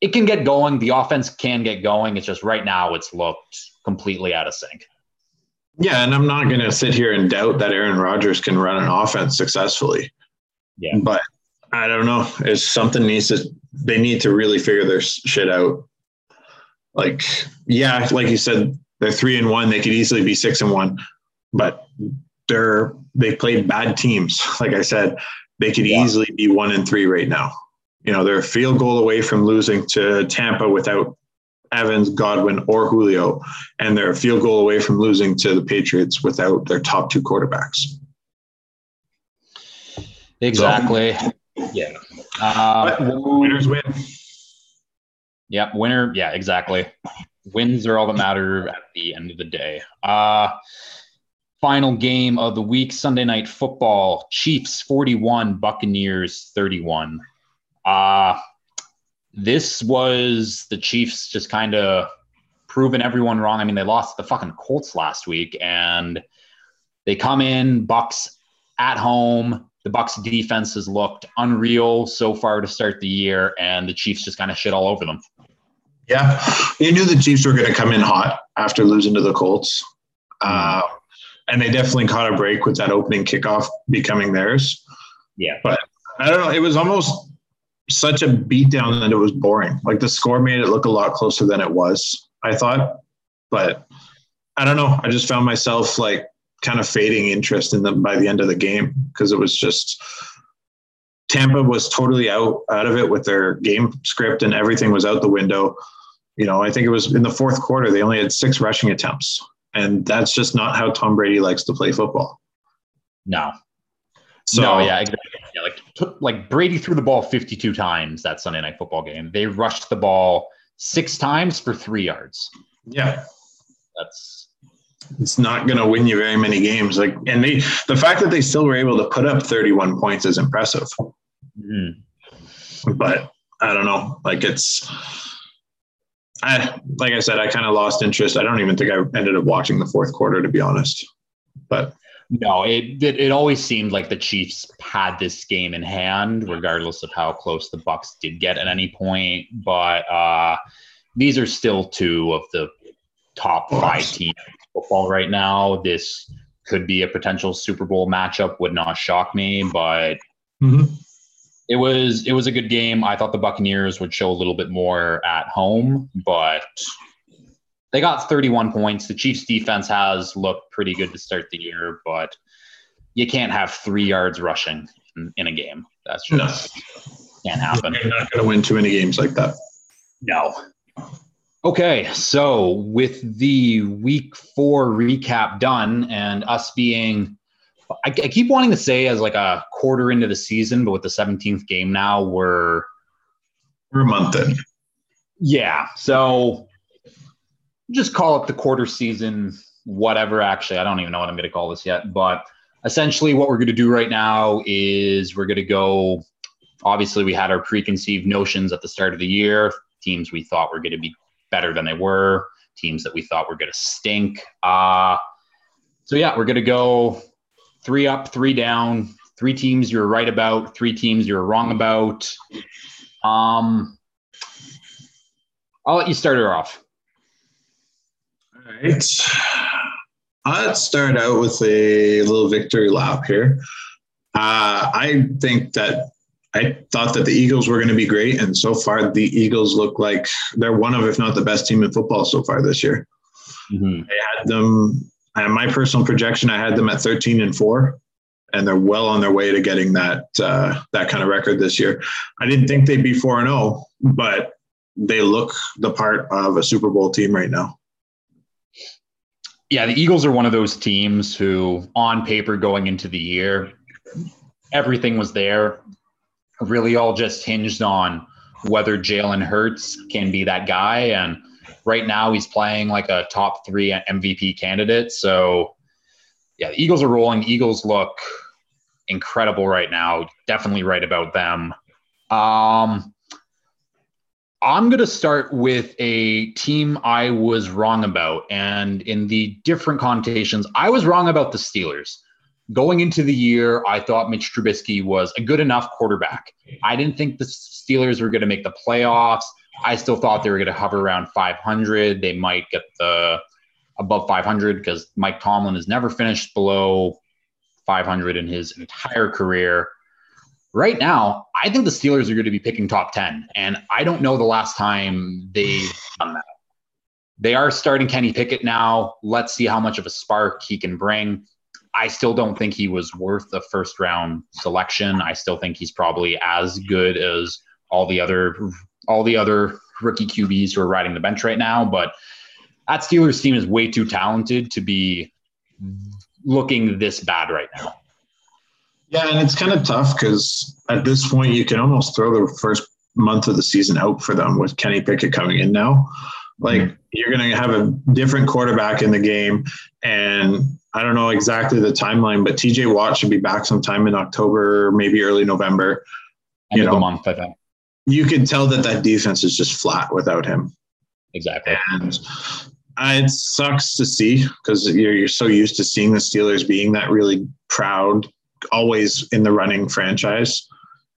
Speaker 2: it can get going. The offense can get going. It's just right now it's looked completely out of sync.
Speaker 3: Yeah, and I'm not going to sit here and doubt that Aaron Rodgers can run an offense successfully.
Speaker 2: Yeah.
Speaker 3: But I don't know. It's something needs to. They need to really figure their shit out. Like, yeah, like you said, they're three and one. They could easily be six and one, but they're they played bad teams. Like I said, they could yeah. easily be one and three right now. You know, they're a field goal away from losing to Tampa without Evans, Godwin, or Julio, and they're a field goal away from losing to the Patriots without their top two quarterbacks.
Speaker 2: Exactly. So, yeah. Uh,
Speaker 3: winners win.
Speaker 2: Yep. Winner. Yeah, exactly. Wins are all that matter at the end of the day. Uh, final game of the week Sunday night football Chiefs 41, Buccaneers 31. Uh, this was the Chiefs just kind of proving everyone wrong. I mean, they lost the fucking Colts last week and they come in, Bucks at home. The Bucks defense has looked unreal so far to start the year, and the Chiefs just kind of shit all over them.
Speaker 3: Yeah, you knew the Chiefs were going to come in hot after losing to the Colts, uh, and they definitely caught a break with that opening kickoff becoming theirs.
Speaker 2: Yeah,
Speaker 3: but I don't know. It was almost such a beatdown that it was boring. Like the score made it look a lot closer than it was. I thought, but I don't know. I just found myself like kind of fading interest in them by the end of the game because it was just Tampa was totally out out of it with their game script and everything was out the window. You know, I think it was in the fourth quarter they only had six rushing attempts, and that's just not how Tom Brady likes to play football.
Speaker 2: No. So, no, yeah, exactly. Took, like Brady threw the ball 52 times that Sunday night football game. They rushed the ball six times for three yards.
Speaker 3: Yeah,
Speaker 2: that's
Speaker 3: it's not going to win you very many games. Like, and they, the fact that they still were able to put up 31 points is impressive. Mm-hmm. But I don't know. Like, it's, I, like I said, I kind of lost interest. I don't even think I ended up watching the fourth quarter, to be honest. But
Speaker 2: no, it, it, it always seemed like the Chiefs had this game in hand, regardless of how close the Bucks did get at any point. But uh, these are still two of the top five teams football right now. This could be a potential Super Bowl matchup. Would not shock me, but mm-hmm. it was it was a good game. I thought the Buccaneers would show a little bit more at home, but they got 31 points. The Chiefs defense has looked pretty good to start the year, but you can't have three yards rushing in, in a game. That's just no. can't happen.
Speaker 3: You're not going to win too many games like that.
Speaker 2: No. Okay, so with the week four recap done and us being, I, I, keep wanting to say as like a quarter into the season, but with the 17th game now, we're
Speaker 3: we're a month in.
Speaker 2: Yeah, so just call it the quarter season, whatever. Actually, I don't even know what I'm going to call this yet, but essentially, what we're going to do right now is we're going to go. Obviously, we had our preconceived notions at the start of the year, teams we thought were going to be better than they were, teams that we thought were going to stink. Uh, so, yeah, we're going to go three up, three down, three teams you're right about, three teams you're wrong about. Um, I'll let you start her off.
Speaker 3: All right. Let's start out with a little victory lap here. Uh, I think that I thought that the Eagles were going to be great, and so far the Eagles look like they're one of, if not the best team in football so far this year. Mm-hmm. I had them. And my personal projection, I had them at 13 and four, and they're well on their way to getting that uh, that kind of record this year. I didn't think they'd be four and zero, oh, but they look the part of a Super Bowl team right now.
Speaker 2: Yeah, the Eagles are one of those teams who, on paper, going into the year, everything was there really all just hinged on whether Jalen Hurts can be that guy. And right now he's playing like a top three MVP candidate. So yeah, the Eagles are rolling. The Eagles look incredible right now. Definitely right about them. Um, I'm going to start with a team I was wrong about. And in the different connotations, I was wrong about the Steelers. going into the year, I thought Mitch Trubisky was a good enough quarterback. I didn't think the Steelers were going to make the playoffs. I still thought they were going to hover around 500. They might get the above 500 because Mike Tomlin has never finished below 500 in his entire career. Right now, I think the Steelers are going to be picking top 10, and I don't know the last time they've done that. They are starting Kenny Pickett now. Let's see how much of a spark he can bring. I still don't think he was worth a first round selection. I still think he's probably as good as all the other all the other rookie QBs who are riding the bench right now. But that Steelers team is way too talented to be looking this bad right now.
Speaker 3: Yeah, and it's kind of tough because at this point you can almost throw the first month of the season out for them with Kenny Pickett coming in now. Like mm-hmm. you're going to have a different quarterback in the game, and I don't know exactly the timeline, but TJ Watt should be back sometime in October, maybe early November.
Speaker 2: End you know, the month, I think.
Speaker 3: You can tell that that defense is just flat without him.
Speaker 2: Exactly.
Speaker 3: And uh, it sucks to see because you're, you're so used to seeing the Steelers being that really proud, always in the running franchise.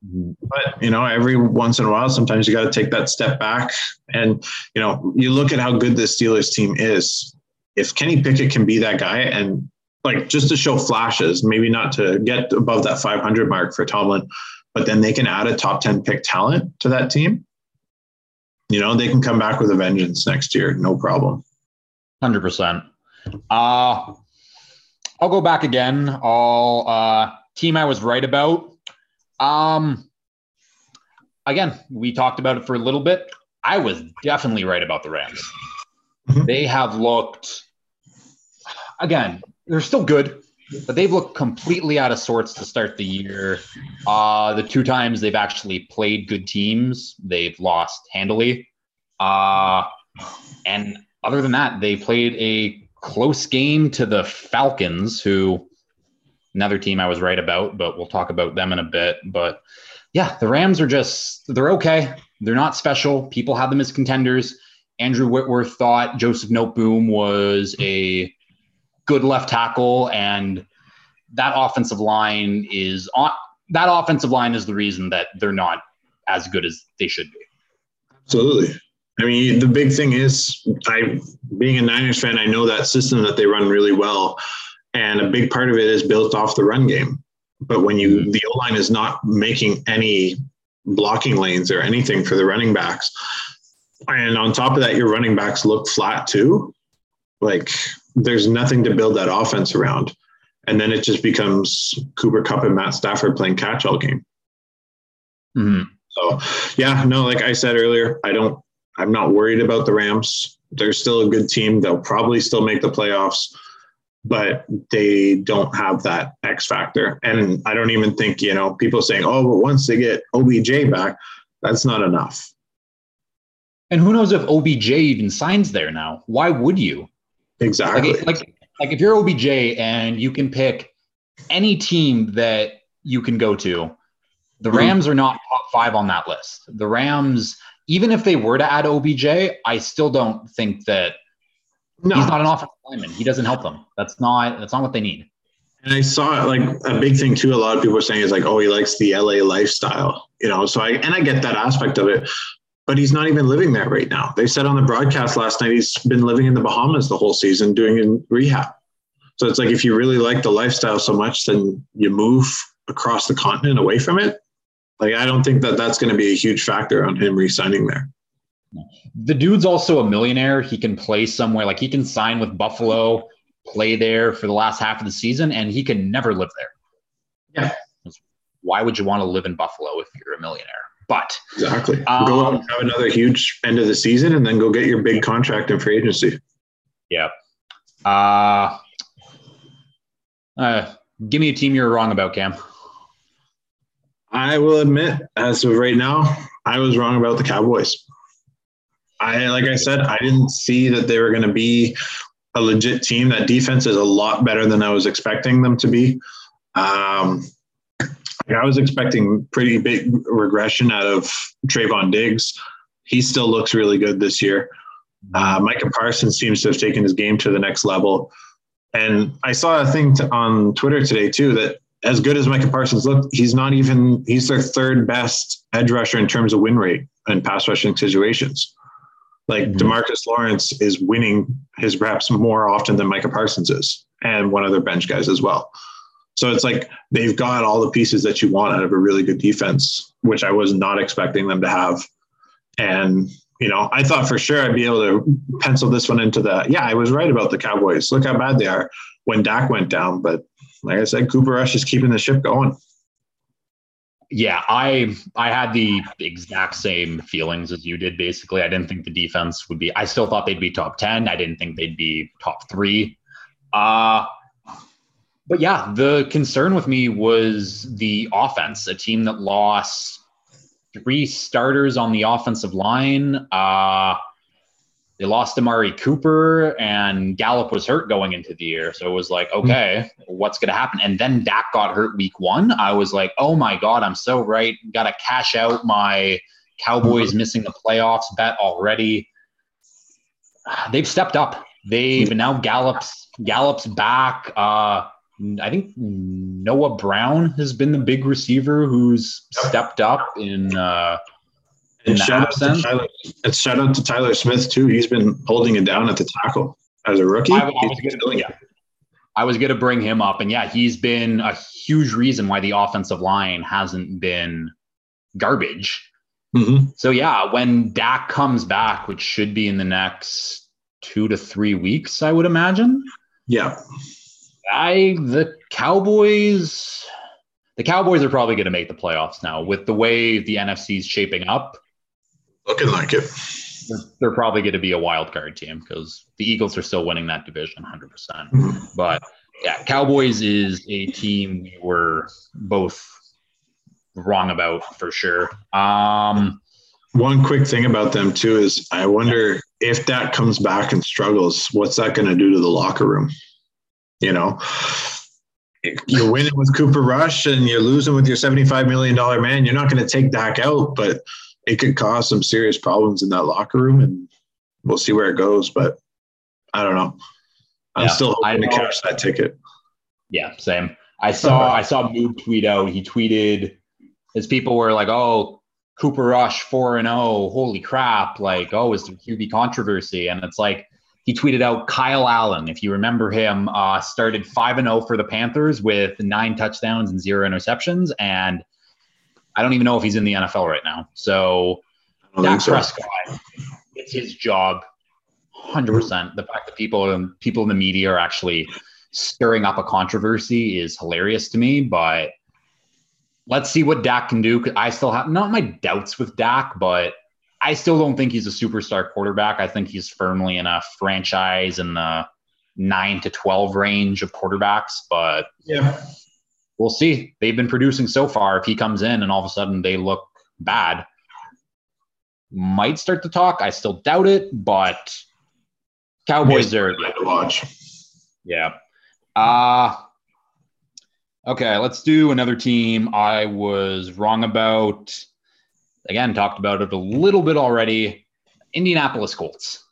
Speaker 3: But you know, every once in a while, sometimes you got to take that step back, and you know, you look at how good the Steelers team is. If Kenny Pickett can be that guy, and like just to show flashes, maybe not to get above that 500 mark for Tomlin, but then they can add a top 10 pick talent to that team. You know, they can come back with a vengeance next year, no problem.
Speaker 2: Hundred percent. Uh I'll go back again. I'll uh team I was right about. Um again, we talked about it for a little bit. I was definitely right about the Rams. Mm-hmm. They have looked again, they're still good, but they've looked completely out of sorts to start the year. Uh the two times they've actually played good teams, they've lost handily. Uh and other than that, they played a close game to the Falcons, who another team I was right about, but we'll talk about them in a bit. But yeah, the Rams are just they're okay. They're not special. People have them as contenders. Andrew Whitworth thought Joseph Noteboom was a good left tackle, and that offensive line is on that offensive line is the reason that they're not as good as they should be.
Speaker 3: Absolutely. I mean, the big thing is, I being a Niners fan, I know that system that they run really well, and a big part of it is built off the run game. But when you mm-hmm. the O line is not making any blocking lanes or anything for the running backs, and on top of that, your running backs look flat too. Like there's nothing to build that offense around, and then it just becomes Cooper Kupp and Matt Stafford playing catch all game.
Speaker 2: Mm-hmm.
Speaker 3: So, yeah, no, like I said earlier, I don't I'm not worried about the Rams. They're still a good team. They'll probably still make the playoffs, but they don't have that X factor. And I don't even think, you know, people saying, oh, but once they get OBJ back, that's not enough.
Speaker 2: And who knows if OBJ even signs there now? Why would you?
Speaker 3: Exactly.
Speaker 2: Like, like, like if you're OBJ and you can pick any team that you can go to, the hmm. Rams mm-hmm. are not top five on that list. The Rams even if they were to add OBJ, I still don't think that no. he's not an offensive lineman. He doesn't help them. That's not that's not what they need.
Speaker 3: And I saw like a big thing too. A lot of people are saying is like, oh, he likes the LA lifestyle, you know. So I and I get that aspect of it, but he's not even living there right now. They said on the broadcast last night he's been living in the Bahamas the whole season doing in rehab. So it's like if you really like the lifestyle so much, then you move across the continent away from it like, I don't think that that's going to be a huge factor on him re-signing there.
Speaker 2: The dude's also a millionaire. He can play somewhere. Like he can sign with Buffalo, play there for the last half of the season, and he can never live there.
Speaker 3: Yeah.
Speaker 2: Why would you want to live in Buffalo if you're a millionaire? But
Speaker 3: exactly, um, go out and have another huge end of the season, and then go get your big contract in free agency.
Speaker 2: Yeah. Uh, uh, give me a team you're wrong about, Cam.
Speaker 3: I will admit, as of right now, I was wrong about the Cowboys. I like I said, I didn't see that they were going to be a legit team. That defense is a lot better than I was expecting them to be. Um, I was expecting pretty big regression out of Trevon Diggs. He still looks really good this year. Uh, Micah Parsons seems to have taken his game to the next level. And I saw a thing to, on Twitter today too that as good as Micah Parsons looked, he's not even he's their third best edge rusher in terms of win rate and pass rushing situations. Like mm-hmm. DeMarcus Lawrence is winning his reps more often than Micah Parsons is, and one of their bench guys as well. So it's like they've got all the pieces that you want out of a really good defense, which I was not expecting them to have. And you know, I thought for sure I'd be able to pencil this one into the yeah, I was right about the Cowboys. Look how bad they are when Dak went down. But like I said, Cooper Rush is keeping the ship going.
Speaker 2: Yeah, I I had the exact same feelings as you did. Basically, I didn't think the defense would be. I still thought they'd be top ten. I didn't think they'd be top three. Uh but yeah, the concern with me was the offense. A team that lost three starters on the offensive line. Uh, they lost Amari Cooper and Gallup was hurt going into the year. So it was like, hmm. okay, what's going to happen? And then Dak got hurt week one. I was like, oh my God, I'm so right. Got to cash out my Cowboys missing the playoffs bet already. They've stepped up. They've now Gallup's Gallup's back. Uh, I think Noah Brown has been the big receiver who's stepped up in. Uh,
Speaker 3: in and shout out, to Tyler, and shout out to Tyler Smith too. He's been holding it down at the tackle as a rookie. I, I was
Speaker 2: gonna, yeah. I was going to bring him up, and yeah, he's been a huge reason why the offensive line hasn't been garbage. Mm-hmm. So yeah, when Dak comes back, which should be in the next two to three weeks, I would imagine.
Speaker 3: Yeah,
Speaker 2: I the Cowboys the Cowboys are probably going to make the playoffs now with the way the NFC is shaping up.
Speaker 3: Looking like it.
Speaker 2: They're, they're probably going to be a wild card team because the Eagles are still winning that division 100%. percent mm-hmm. But yeah, Cowboys is a team we were both wrong about for sure. Um,
Speaker 3: One quick thing about them too is I wonder if that comes back and struggles, what's that going to do to the locker room? You know, you're winning with Cooper Rush and you're losing with your $75 million man. You're not going to take Dak out, but it could cause some serious problems in that locker room. And we'll see where it goes. But I don't know. I'm yeah, still hoping to catch that ticket.
Speaker 2: Yeah, same. I saw <laughs> I saw Mood tweet out. He tweeted his people were like, "Oh, Cooper Rush four and zero. Oh, holy crap! Like, oh, is there QB controversy?" And it's like he tweeted out Kyle Allen, if you remember him, uh, started 5 and 0 for the Panthers with nine touchdowns and zero interceptions. And I don't even know if he's in the NFL right now. So Dak so. Prescott, it's his job 100%. The fact that people, people in the media are actually stirring up a controversy is hilarious to me. But let's see what Dak can do. I still have not my doubts with Dak, but I still don't think he's a superstar quarterback. I think he's firmly in a franchise in the nine to 12 range of quarterbacks, but
Speaker 3: yeah,
Speaker 2: we'll see. They've been producing so far. If he comes in and all of a sudden they look bad, might start to talk. I still doubt it, but Cowboys are
Speaker 3: yeah. to watch.
Speaker 2: Yeah. Uh okay, let's do another team I was wrong about again, talked about it a little bit already. Indianapolis Colts.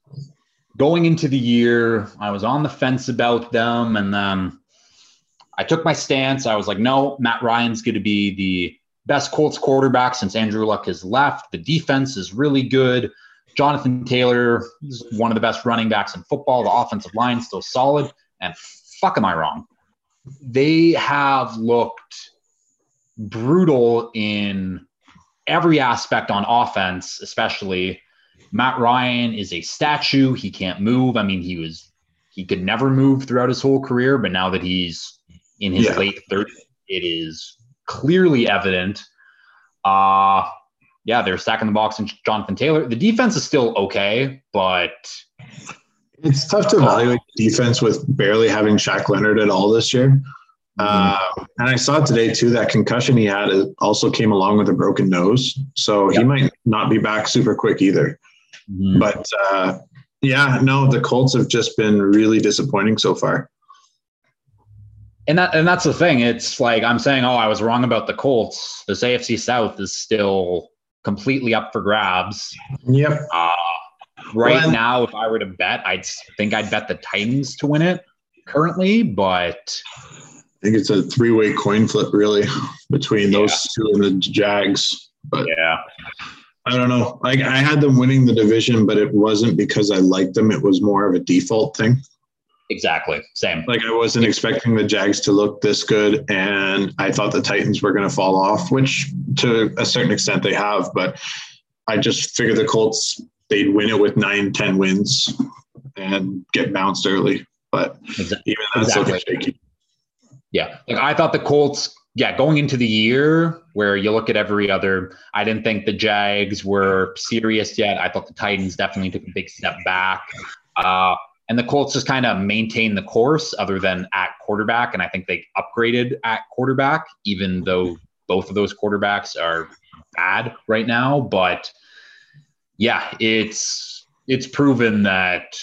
Speaker 2: Going into the year, I was on the fence about them, and then I took my stance. I was like, no, Matt Ryan's going to be the best Colts quarterback since Andrew Luck has left. The defense is really good. Jonathan Taylor is one of the best running backs in football. The offensive line is still solid. And fuck, am I wrong? They have looked brutal in every aspect on offense, especially. Matt Ryan is a statue. He can't move. I mean, he was he could never move throughout his whole career, but now that he's in his yeah. late 30s, it is clearly evident. Uh yeah, they're stacking the box and Jonathan Taylor. The defense is still okay, but
Speaker 3: it's tough to evaluate defense with barely having Shaq Leonard at all this year. Mm-hmm. Uh, and I saw today too that concussion he had also came along with a broken nose, so he might not be back super quick either. Mm-hmm. But uh, yeah, no, the Colts have just been really disappointing so far.
Speaker 2: And that and that's the thing. It's like I'm saying, oh, I was wrong about the Colts. This AFC South is still completely up for grabs.
Speaker 3: Yep.
Speaker 2: Uh, right well, now, if I were to bet, I'd think I'd bet the Titans to win it currently, but
Speaker 3: I think it's a three way coin flip, really, <laughs> between those yeah. two and the Jags. But
Speaker 2: yeah,
Speaker 3: I don't know. Like I had them winning the division, but it wasn't because I liked them. It was more of a default thing.
Speaker 2: Exactly. Same.
Speaker 3: Like I wasn't expecting the Jags to look this good, and I thought the Titans were going to fall off, which to a certain extent they have. But I just figured the Colts they'd win it with nine, ten wins and get bounced early. But exactly. even that's exactly. looking shaky.
Speaker 2: Yeah, like I thought the Colts. Yeah, going into the year where you look at every other, I didn't think the Jags were serious yet. I thought the Titans definitely took a big step back. Uh, and the Colts just kind of maintain the course other than at quarterback. And I think they upgraded at quarterback, even though mm-hmm. both of those quarterbacks are bad right now. But yeah, it's it's proven that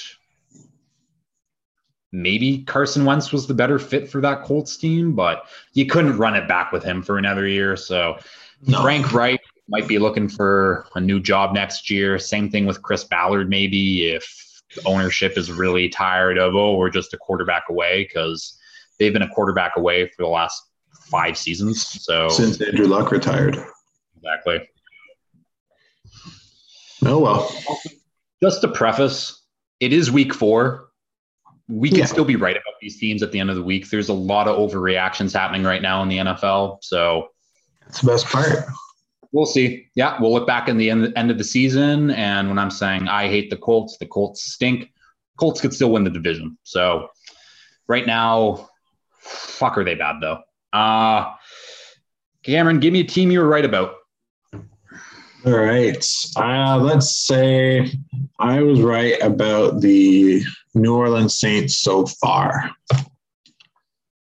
Speaker 2: maybe Carson Wentz was the better fit for that Colts team, but you couldn't run it back with him for another year. So no. Frank Reich might be looking for a new job next year. Same thing with Chris Ballard, maybe if ownership is really tired of, oh, we're just a quarterback away because they've been a quarterback away for the last five seasons. So
Speaker 3: since Andrew Luck retired.
Speaker 2: Exactly.
Speaker 3: Oh well.
Speaker 2: Just to preface, it is week four. We can yeah. still be right about these teams at the end of the week. There's a lot of overreactions happening right now in the NFL. So
Speaker 3: that's the best part
Speaker 2: we'll see. Yeah, we'll look back in the end, end of the season, and when I'm saying I hate the Colts, the Colts stink. Colts could still win the division. So right now, fuck, are they bad though? Uh Cameron, give me a team you were right about.
Speaker 3: All right. Uh, let's say I was right about the New Orleans Saints so far.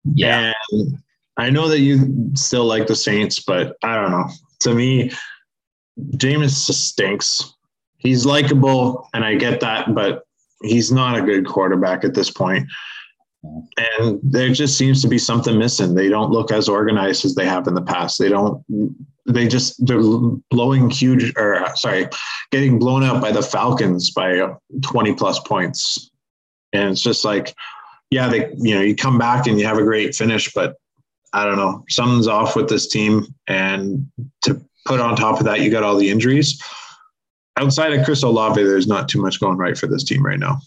Speaker 2: Yeah.
Speaker 3: And I know that you still like the Saints, but I don't know to me, Jameis just stinks. He's likable, and I get that, but he's not a good quarterback at this point. And there just seems to be something missing. They don't look as organized as they have in the past. They don't. They just they're blowing huge, or uh, sorry, getting blown out by the Falcons by twenty plus points, and it's just like, yeah, they you know you come back and you have a great finish, but I don't know, something's off with this team. And to put on top of that, you got all the injuries. Outside of Chris Olave, there's not too much going right for this team right now.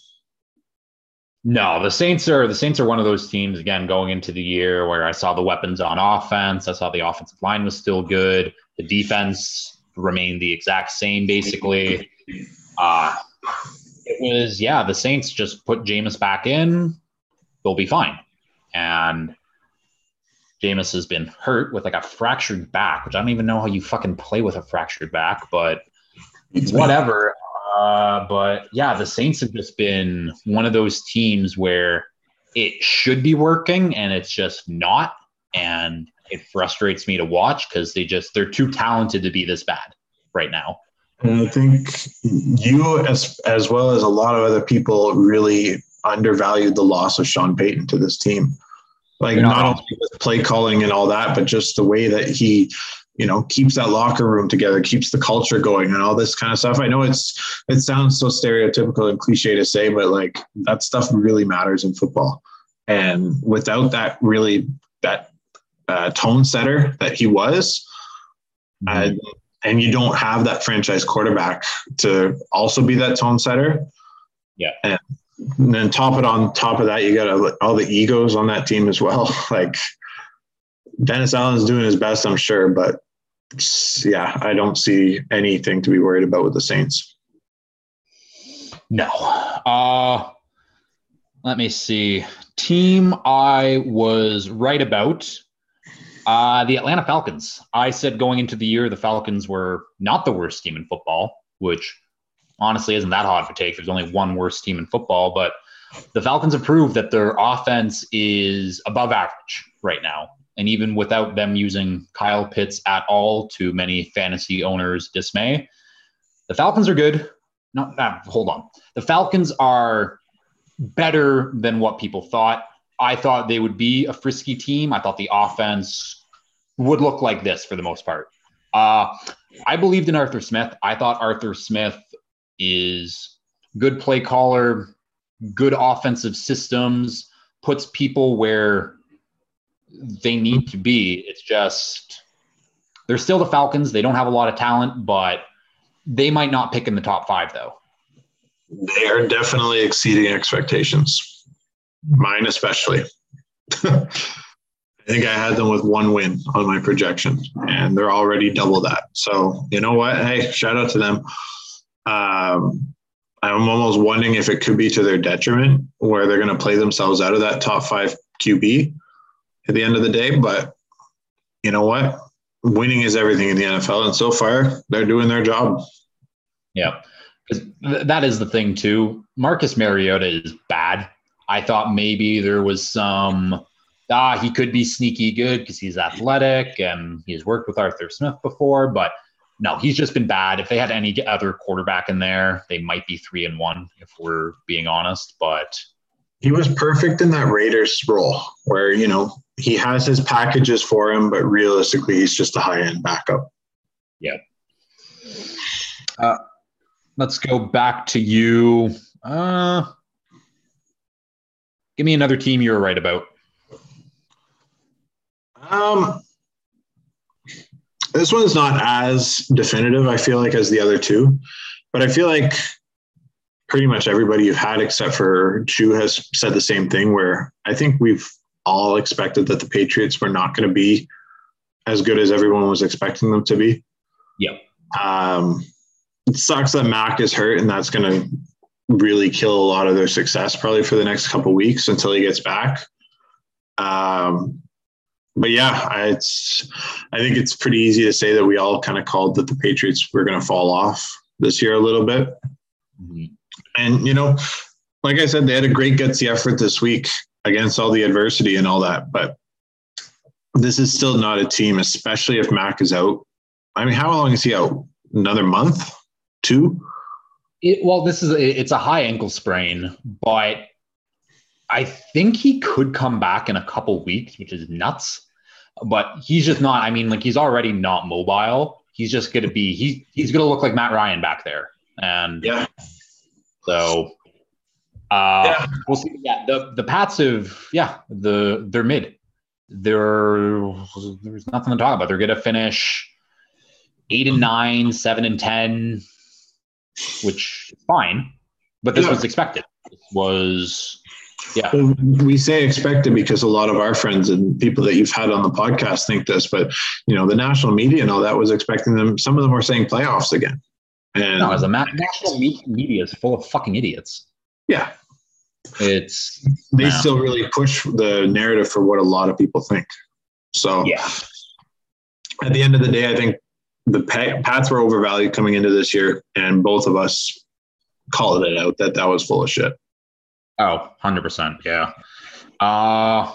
Speaker 2: No, the Saints are the Saints are one of those teams again going into the year where I saw the weapons on offense. I saw the offensive line was still good. The defense remained the exact same basically. Uh, it was yeah, the Saints just put Jameis back in, they'll be fine. And Jameis has been hurt with like a fractured back, which I don't even know how you fucking play with a fractured back, but whatever. Uh, but yeah, the Saints have just been one of those teams where it should be working and it's just not. And it frustrates me to watch because they just they're too talented to be this bad right now.
Speaker 3: And I think you, as as well as a lot of other people, really undervalued the loss of Sean Payton to this team. Like not, not only with play calling and all that, but just the way that he, you know, keeps that locker room together, keeps the culture going, and all this kind of stuff. I know it's it sounds so stereotypical and cliche to say, but like that stuff really matters in football. And without that, really that uh, tone setter that he was, uh, and you don't have that franchise quarterback to also be that tone setter.
Speaker 2: Yeah.
Speaker 3: And and then top it on top of that, you got all the egos on that team as well. <laughs> Like Dennis Allen's doing his best, I'm sure, but yeah, I don't see anything to be worried about with the Saints.
Speaker 2: No. Uh let me see. Team I was right about. Uh, the Atlanta Falcons. I said going into the year, the Falcons were not the worst team in football, which honestly isn't that hard to take. There's only one worse team in football, but the Falcons have proved that their offense is above average right now. And even without them using Kyle Pitts at all, to many fantasy owners' dismay, the Falcons are good. No, hold on. The Falcons are better than what people thought. I thought they would be a frisky team. I thought the offense would look like this for the most part. Uh, I believed in Arthur Smith. I thought Arthur Smith is good play caller, good offensive systems. puts people where they need to be. It's just they're still the Falcons. They don't have a lot of talent, but they might not pick in the top five though.
Speaker 3: They are definitely exceeding expectations. Mine especially. <laughs> I think I had them with one win on my projection, and they're already double that. So you know what? Hey, shout out to them. Um, I'm almost wondering if it could be to their detriment, where they're going to play themselves out of that top five QB at the end of the day. But you know what? Winning is everything in the NFL, and so far they're doing their job.
Speaker 2: Yeah, that is the thing too. Marcus Mariota is bad. I thought maybe there was some ah he could be sneaky good because he's athletic and he's worked with Arthur Smith before, but no, he's just been bad. If they had any other quarterback in there, they might be three and one if we're being honest. But
Speaker 3: he was perfect in that Raiders role where you know he has his packages for him, but realistically, he's just a high end backup.
Speaker 2: Yeah. Uh, let's go back to you. Uh, give me another team you were right about.
Speaker 3: Um, this one's not as definitive, I feel like, as the other two, but I feel like pretty much everybody you've had except for Chu has said the same thing where I think we've all expected that the Patriots were not going to be as good as everyone was expecting them to be.
Speaker 2: Yep.
Speaker 3: Um, it sucks that Mac is hurt, and that's going to really kill a lot of their success probably for the next couple weeks until he gets back. Um, but yeah, it's I think it's pretty easy to say that we all kind of called that the Patriots were going to fall off this year a little bit. Mm-hmm. And you know, like I said, they had a great gutsy effort this week against all the adversity and all that. But this is still not a team, especially if Mac is out. I mean, how long is he out? Another month, two?
Speaker 2: It, well, this is a, it's a high ankle sprain, but I think he could come back in a couple weeks, which is nuts. But he's just not. I mean, like he's already not mobile. He's just going to be. He he's going to look like Matt Ryan back there, and
Speaker 3: yeah.
Speaker 2: So uh, yeah. we'll see. Yeah, the the Pats have yeah the they're mid. They're there's nothing to talk about. They're gonna finish eight and nine, seven and ten, which is fine. But this yeah. was expected. This was yeah.
Speaker 3: Well, we say expected because a lot of our friends and people that you've had on the podcast think this, but you know the national media and all that was expecting them. Some of them were saying playoffs again.
Speaker 2: And no, as a ma- national media is full of fucking idiots.
Speaker 3: Yeah.
Speaker 2: It's
Speaker 3: they still really push the narrative for what a lot of people think. So
Speaker 2: yeah.
Speaker 3: At the end of the day, I think the Pats were overvalued coming into this year, and both of us called it out that that was full of shit.
Speaker 2: Oh, 100%. Yeah. Uh,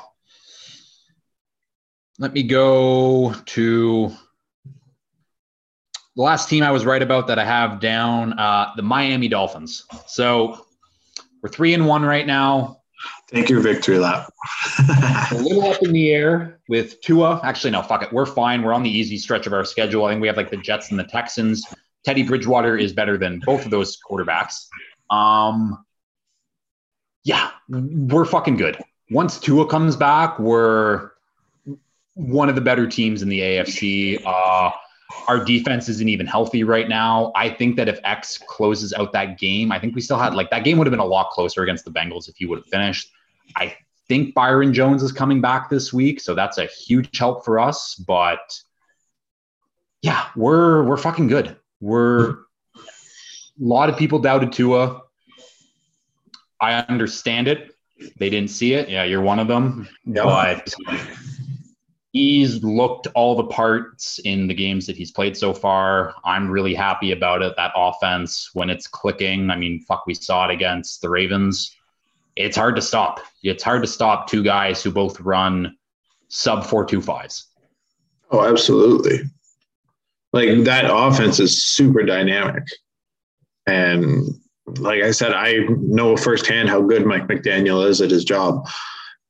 Speaker 2: let me go to the last team I was right about that I have down, uh, the Miami Dolphins. So we're three and one right now.
Speaker 3: Take your victory lap. <laughs>
Speaker 2: a little up in the air with Tua. Actually, no, fuck it. We're fine. We're on the easy stretch of our schedule. I think we have like the Jets and the Texans. Teddy Bridgewater is better than both of those quarterbacks. Um, yeah, we're fucking good. Once Tua comes back, we're one of the better teams in the AFC. Uh, our defense isn't even healthy right now. I think that if X closes out that game, I think we still had like that game would have been a lot closer against the Bengals if he would have finished. I think Byron Jones is coming back this week, so that's a huge help for us. But yeah, we're we're fucking good. We're a lot of people doubted Tua. I understand it. They didn't see it. Yeah, you're one of them. But he's looked all the parts in the games that he's played so far. I'm really happy about it. That offense, when it's clicking, I mean, fuck, we saw it against the Ravens. It's hard to stop. It's hard to stop two guys who both run sub four two fives.
Speaker 3: Oh, absolutely. Like that offense is super dynamic. And like I said, I know firsthand how good Mike McDaniel is at his job.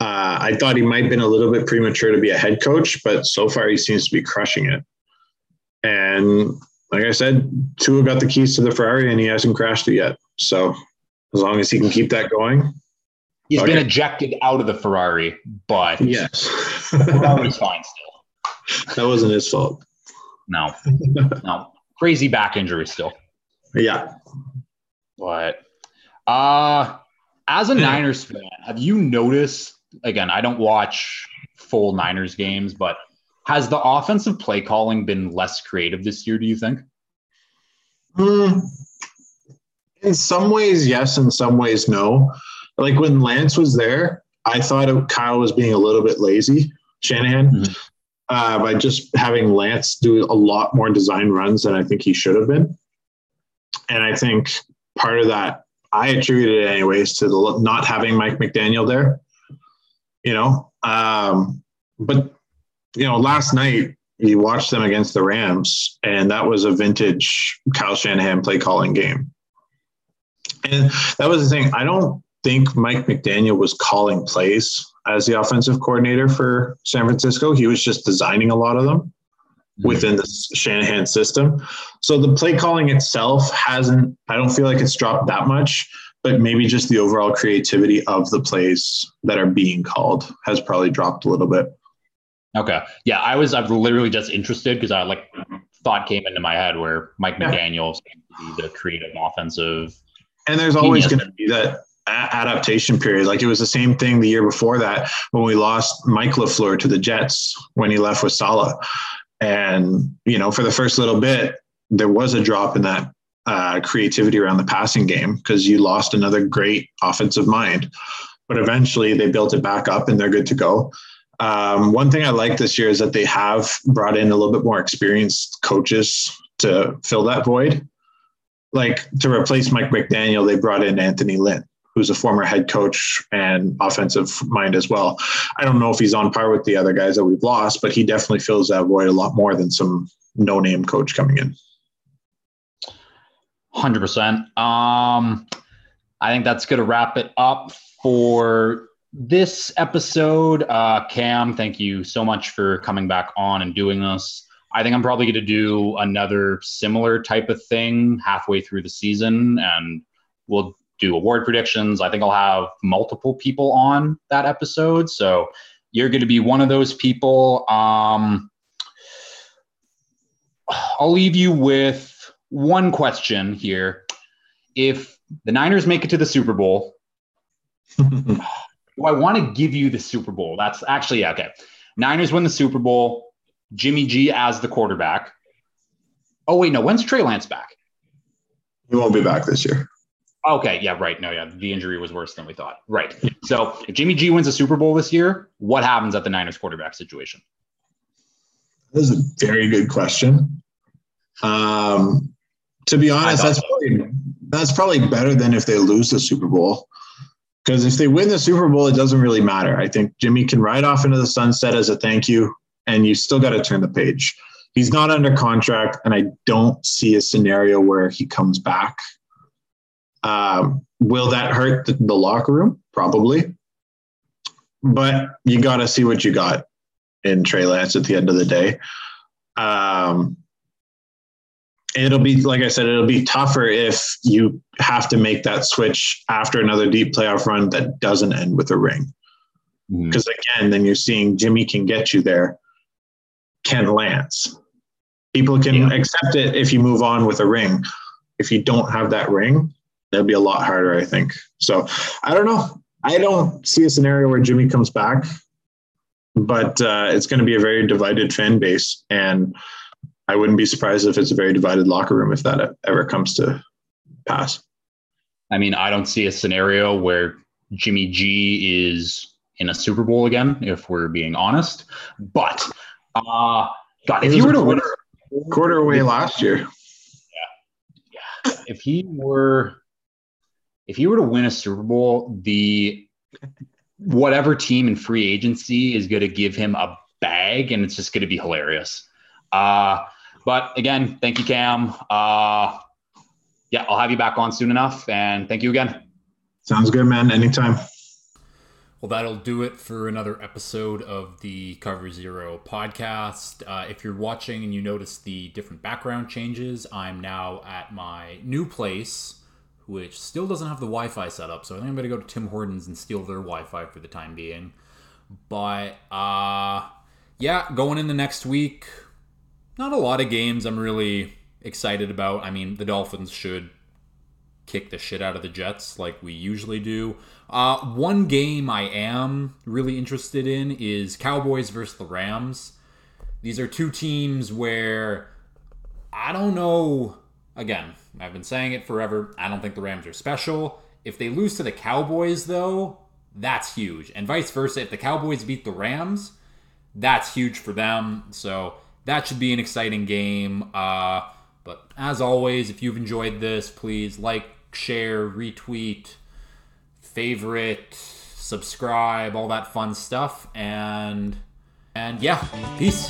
Speaker 3: Uh, I thought he might have been a little bit premature to be a head coach, but so far he seems to be crushing it. And like I said, Tua got the keys to the Ferrari and he hasn't crashed it yet. So as long as he can keep that going,
Speaker 2: He's
Speaker 3: Okay.
Speaker 2: been ejected out of the Ferrari, but
Speaker 3: Yes.
Speaker 2: Ferrari's <laughs> fine still.
Speaker 3: that wasn't his fault.
Speaker 2: No, no, crazy back injury still.
Speaker 3: Yeah.
Speaker 2: But uh as a Niners fan, have you noticed again, I don't watch full Niners games, but has the offensive play calling been less creative this year, do you think?
Speaker 3: Hmm. In some ways, yes. In some ways, no. Like when Lance was there, I thought it, Kyle was being a little bit lazy, Shanahan,
Speaker 2: Mhm.
Speaker 3: uh, by just having Lance do a lot more design runs than I think he should have been. And I think part of that, I attributed it anyways to the not having Mike McDaniel there. You know, um, but you know, last night you watched them against the Rams, and that was a vintage Kyle Shanahan play calling game. And that was the thing. I don't think Mike McDaniel was calling plays as the offensive coordinator for San Francisco. He was just designing a lot of them within the Shanahan system. So the play calling itself hasn't, I don't feel like it's dropped that much, but maybe just the overall creativity of the plays that are being called has probably dropped a little bit.
Speaker 2: Okay. Yeah, I was I'm literally just interested because I like thought came into my head where Mike. McDaniel be the creative offensive.
Speaker 3: And there's always going to be that adaptation period. Like it was the same thing the year before that when we lost Mike LaFleur to the Jets when he left with Salah. And, you know, for the first little bit, there was a drop in that uh, creativity around the passing game because you lost another great offensive mind. But eventually they built it back up and they're good to go. Um, one thing I like this year is that they have brought in a little bit more experienced coaches to fill that void like to replace Mike McDaniel, they brought in Anthony Lynn, who's a former head coach and offensive mind as well. I don't know if he's on par with the other guys that we've lost, but he definitely fills that void a lot more than some no name coach coming in.
Speaker 2: Hundred percent. Um, I think that's gonna wrap it up for this episode. Uh, Cam, thank you so much for coming back on and doing this. I think I'm probably gonna do another similar type of thing halfway through the season, and we'll do award predictions. I think I'll have multiple people on that episode, so you're gonna be one of those people. Um, I'll leave you with one question here. If the Niners make it to the Super Bowl, <laughs> do I want to give you the Super Bowl? That's actually yeah, okay. Niners win the Super Bowl. Jimmy G as the quarterback. Oh wait, no. When's Trey Lance back?
Speaker 3: he won't be back this year.
Speaker 2: Okay, yeah, right. No, yeah, the injury was worse than we thought. Right. So if Jimmy G wins a Super Bowl this year, what happens at the Niners quarterback situation?
Speaker 3: That is a very good question. Um, to be honest, that's
Speaker 2: so.
Speaker 3: probably that's probably better than if they lose the Super Bowl. Because if they win the Super Bowl, it doesn't really matter. I think Jimmy can ride off into the sunset as a thank you, and you still got to turn the page. He's not under contract, and I don't see a scenario where he comes back. Um, will that hurt the, locker room? Probably. But you got to see what you got in Trey Lance at the end of the day. Um, it'll be like I said, it'll be tougher if you have to make that switch after another deep playoff run that doesn't end with a ring. Because again, then you're seeing Jimmy can get you there. Can Lance? People can
Speaker 2: Yeah.
Speaker 3: accept it if you move on with a ring. If you don't have that ring, that'd be a lot harder, I think. So I don't know. I don't see a scenario where Jimmy comes back, but uh, it's going to be a very divided fan base, and I wouldn't be surprised if it's a very divided locker room if that ever comes to pass.
Speaker 2: I mean, I don't see a scenario where Jimmy G is in a Super Bowl again, if we're being honest. But uh God, if
Speaker 3: He
Speaker 2: you were to win,
Speaker 3: quarter, quarter away last year.
Speaker 2: Yeah, if he were, if you were to win a Super Bowl, the whatever team in free agency is going to give him a bag, and it's just going to be hilarious. Uh, but again, thank you, Cam. Uh, yeah, I'll have you back on soon enough, and thank you again.
Speaker 3: Sounds good, man. Anytime.
Speaker 1: Well, that'll do it for another episode of the Cover Zero podcast. Uh, if you're watching and you notice the different background changes, I'm now at my new place,
Speaker 2: which still doesn't have the Wi-Fi set up. So I think I'm gonna go to Tim Hortons and steal their Wi-Fi for the time being. But uh, yeah, going in the next week, not a lot of games I'm really excited about. I mean, the Dolphins should kick the shit out of the Jets like we usually do. Uh, one game I am really interested in is Cowboys versus the Rams. These are two teams where I don't know. Again, I've been saying it forever. I don't think the Rams are special. If they lose to the Cowboys, though, that's huge. And vice versa, if the Cowboys beat the Rams, that's huge for them. So that should be an exciting game. Uh, but as always, if you've enjoyed this, please like, share, retweet, favorite, subscribe, all that fun stuff. And and yeah, peace.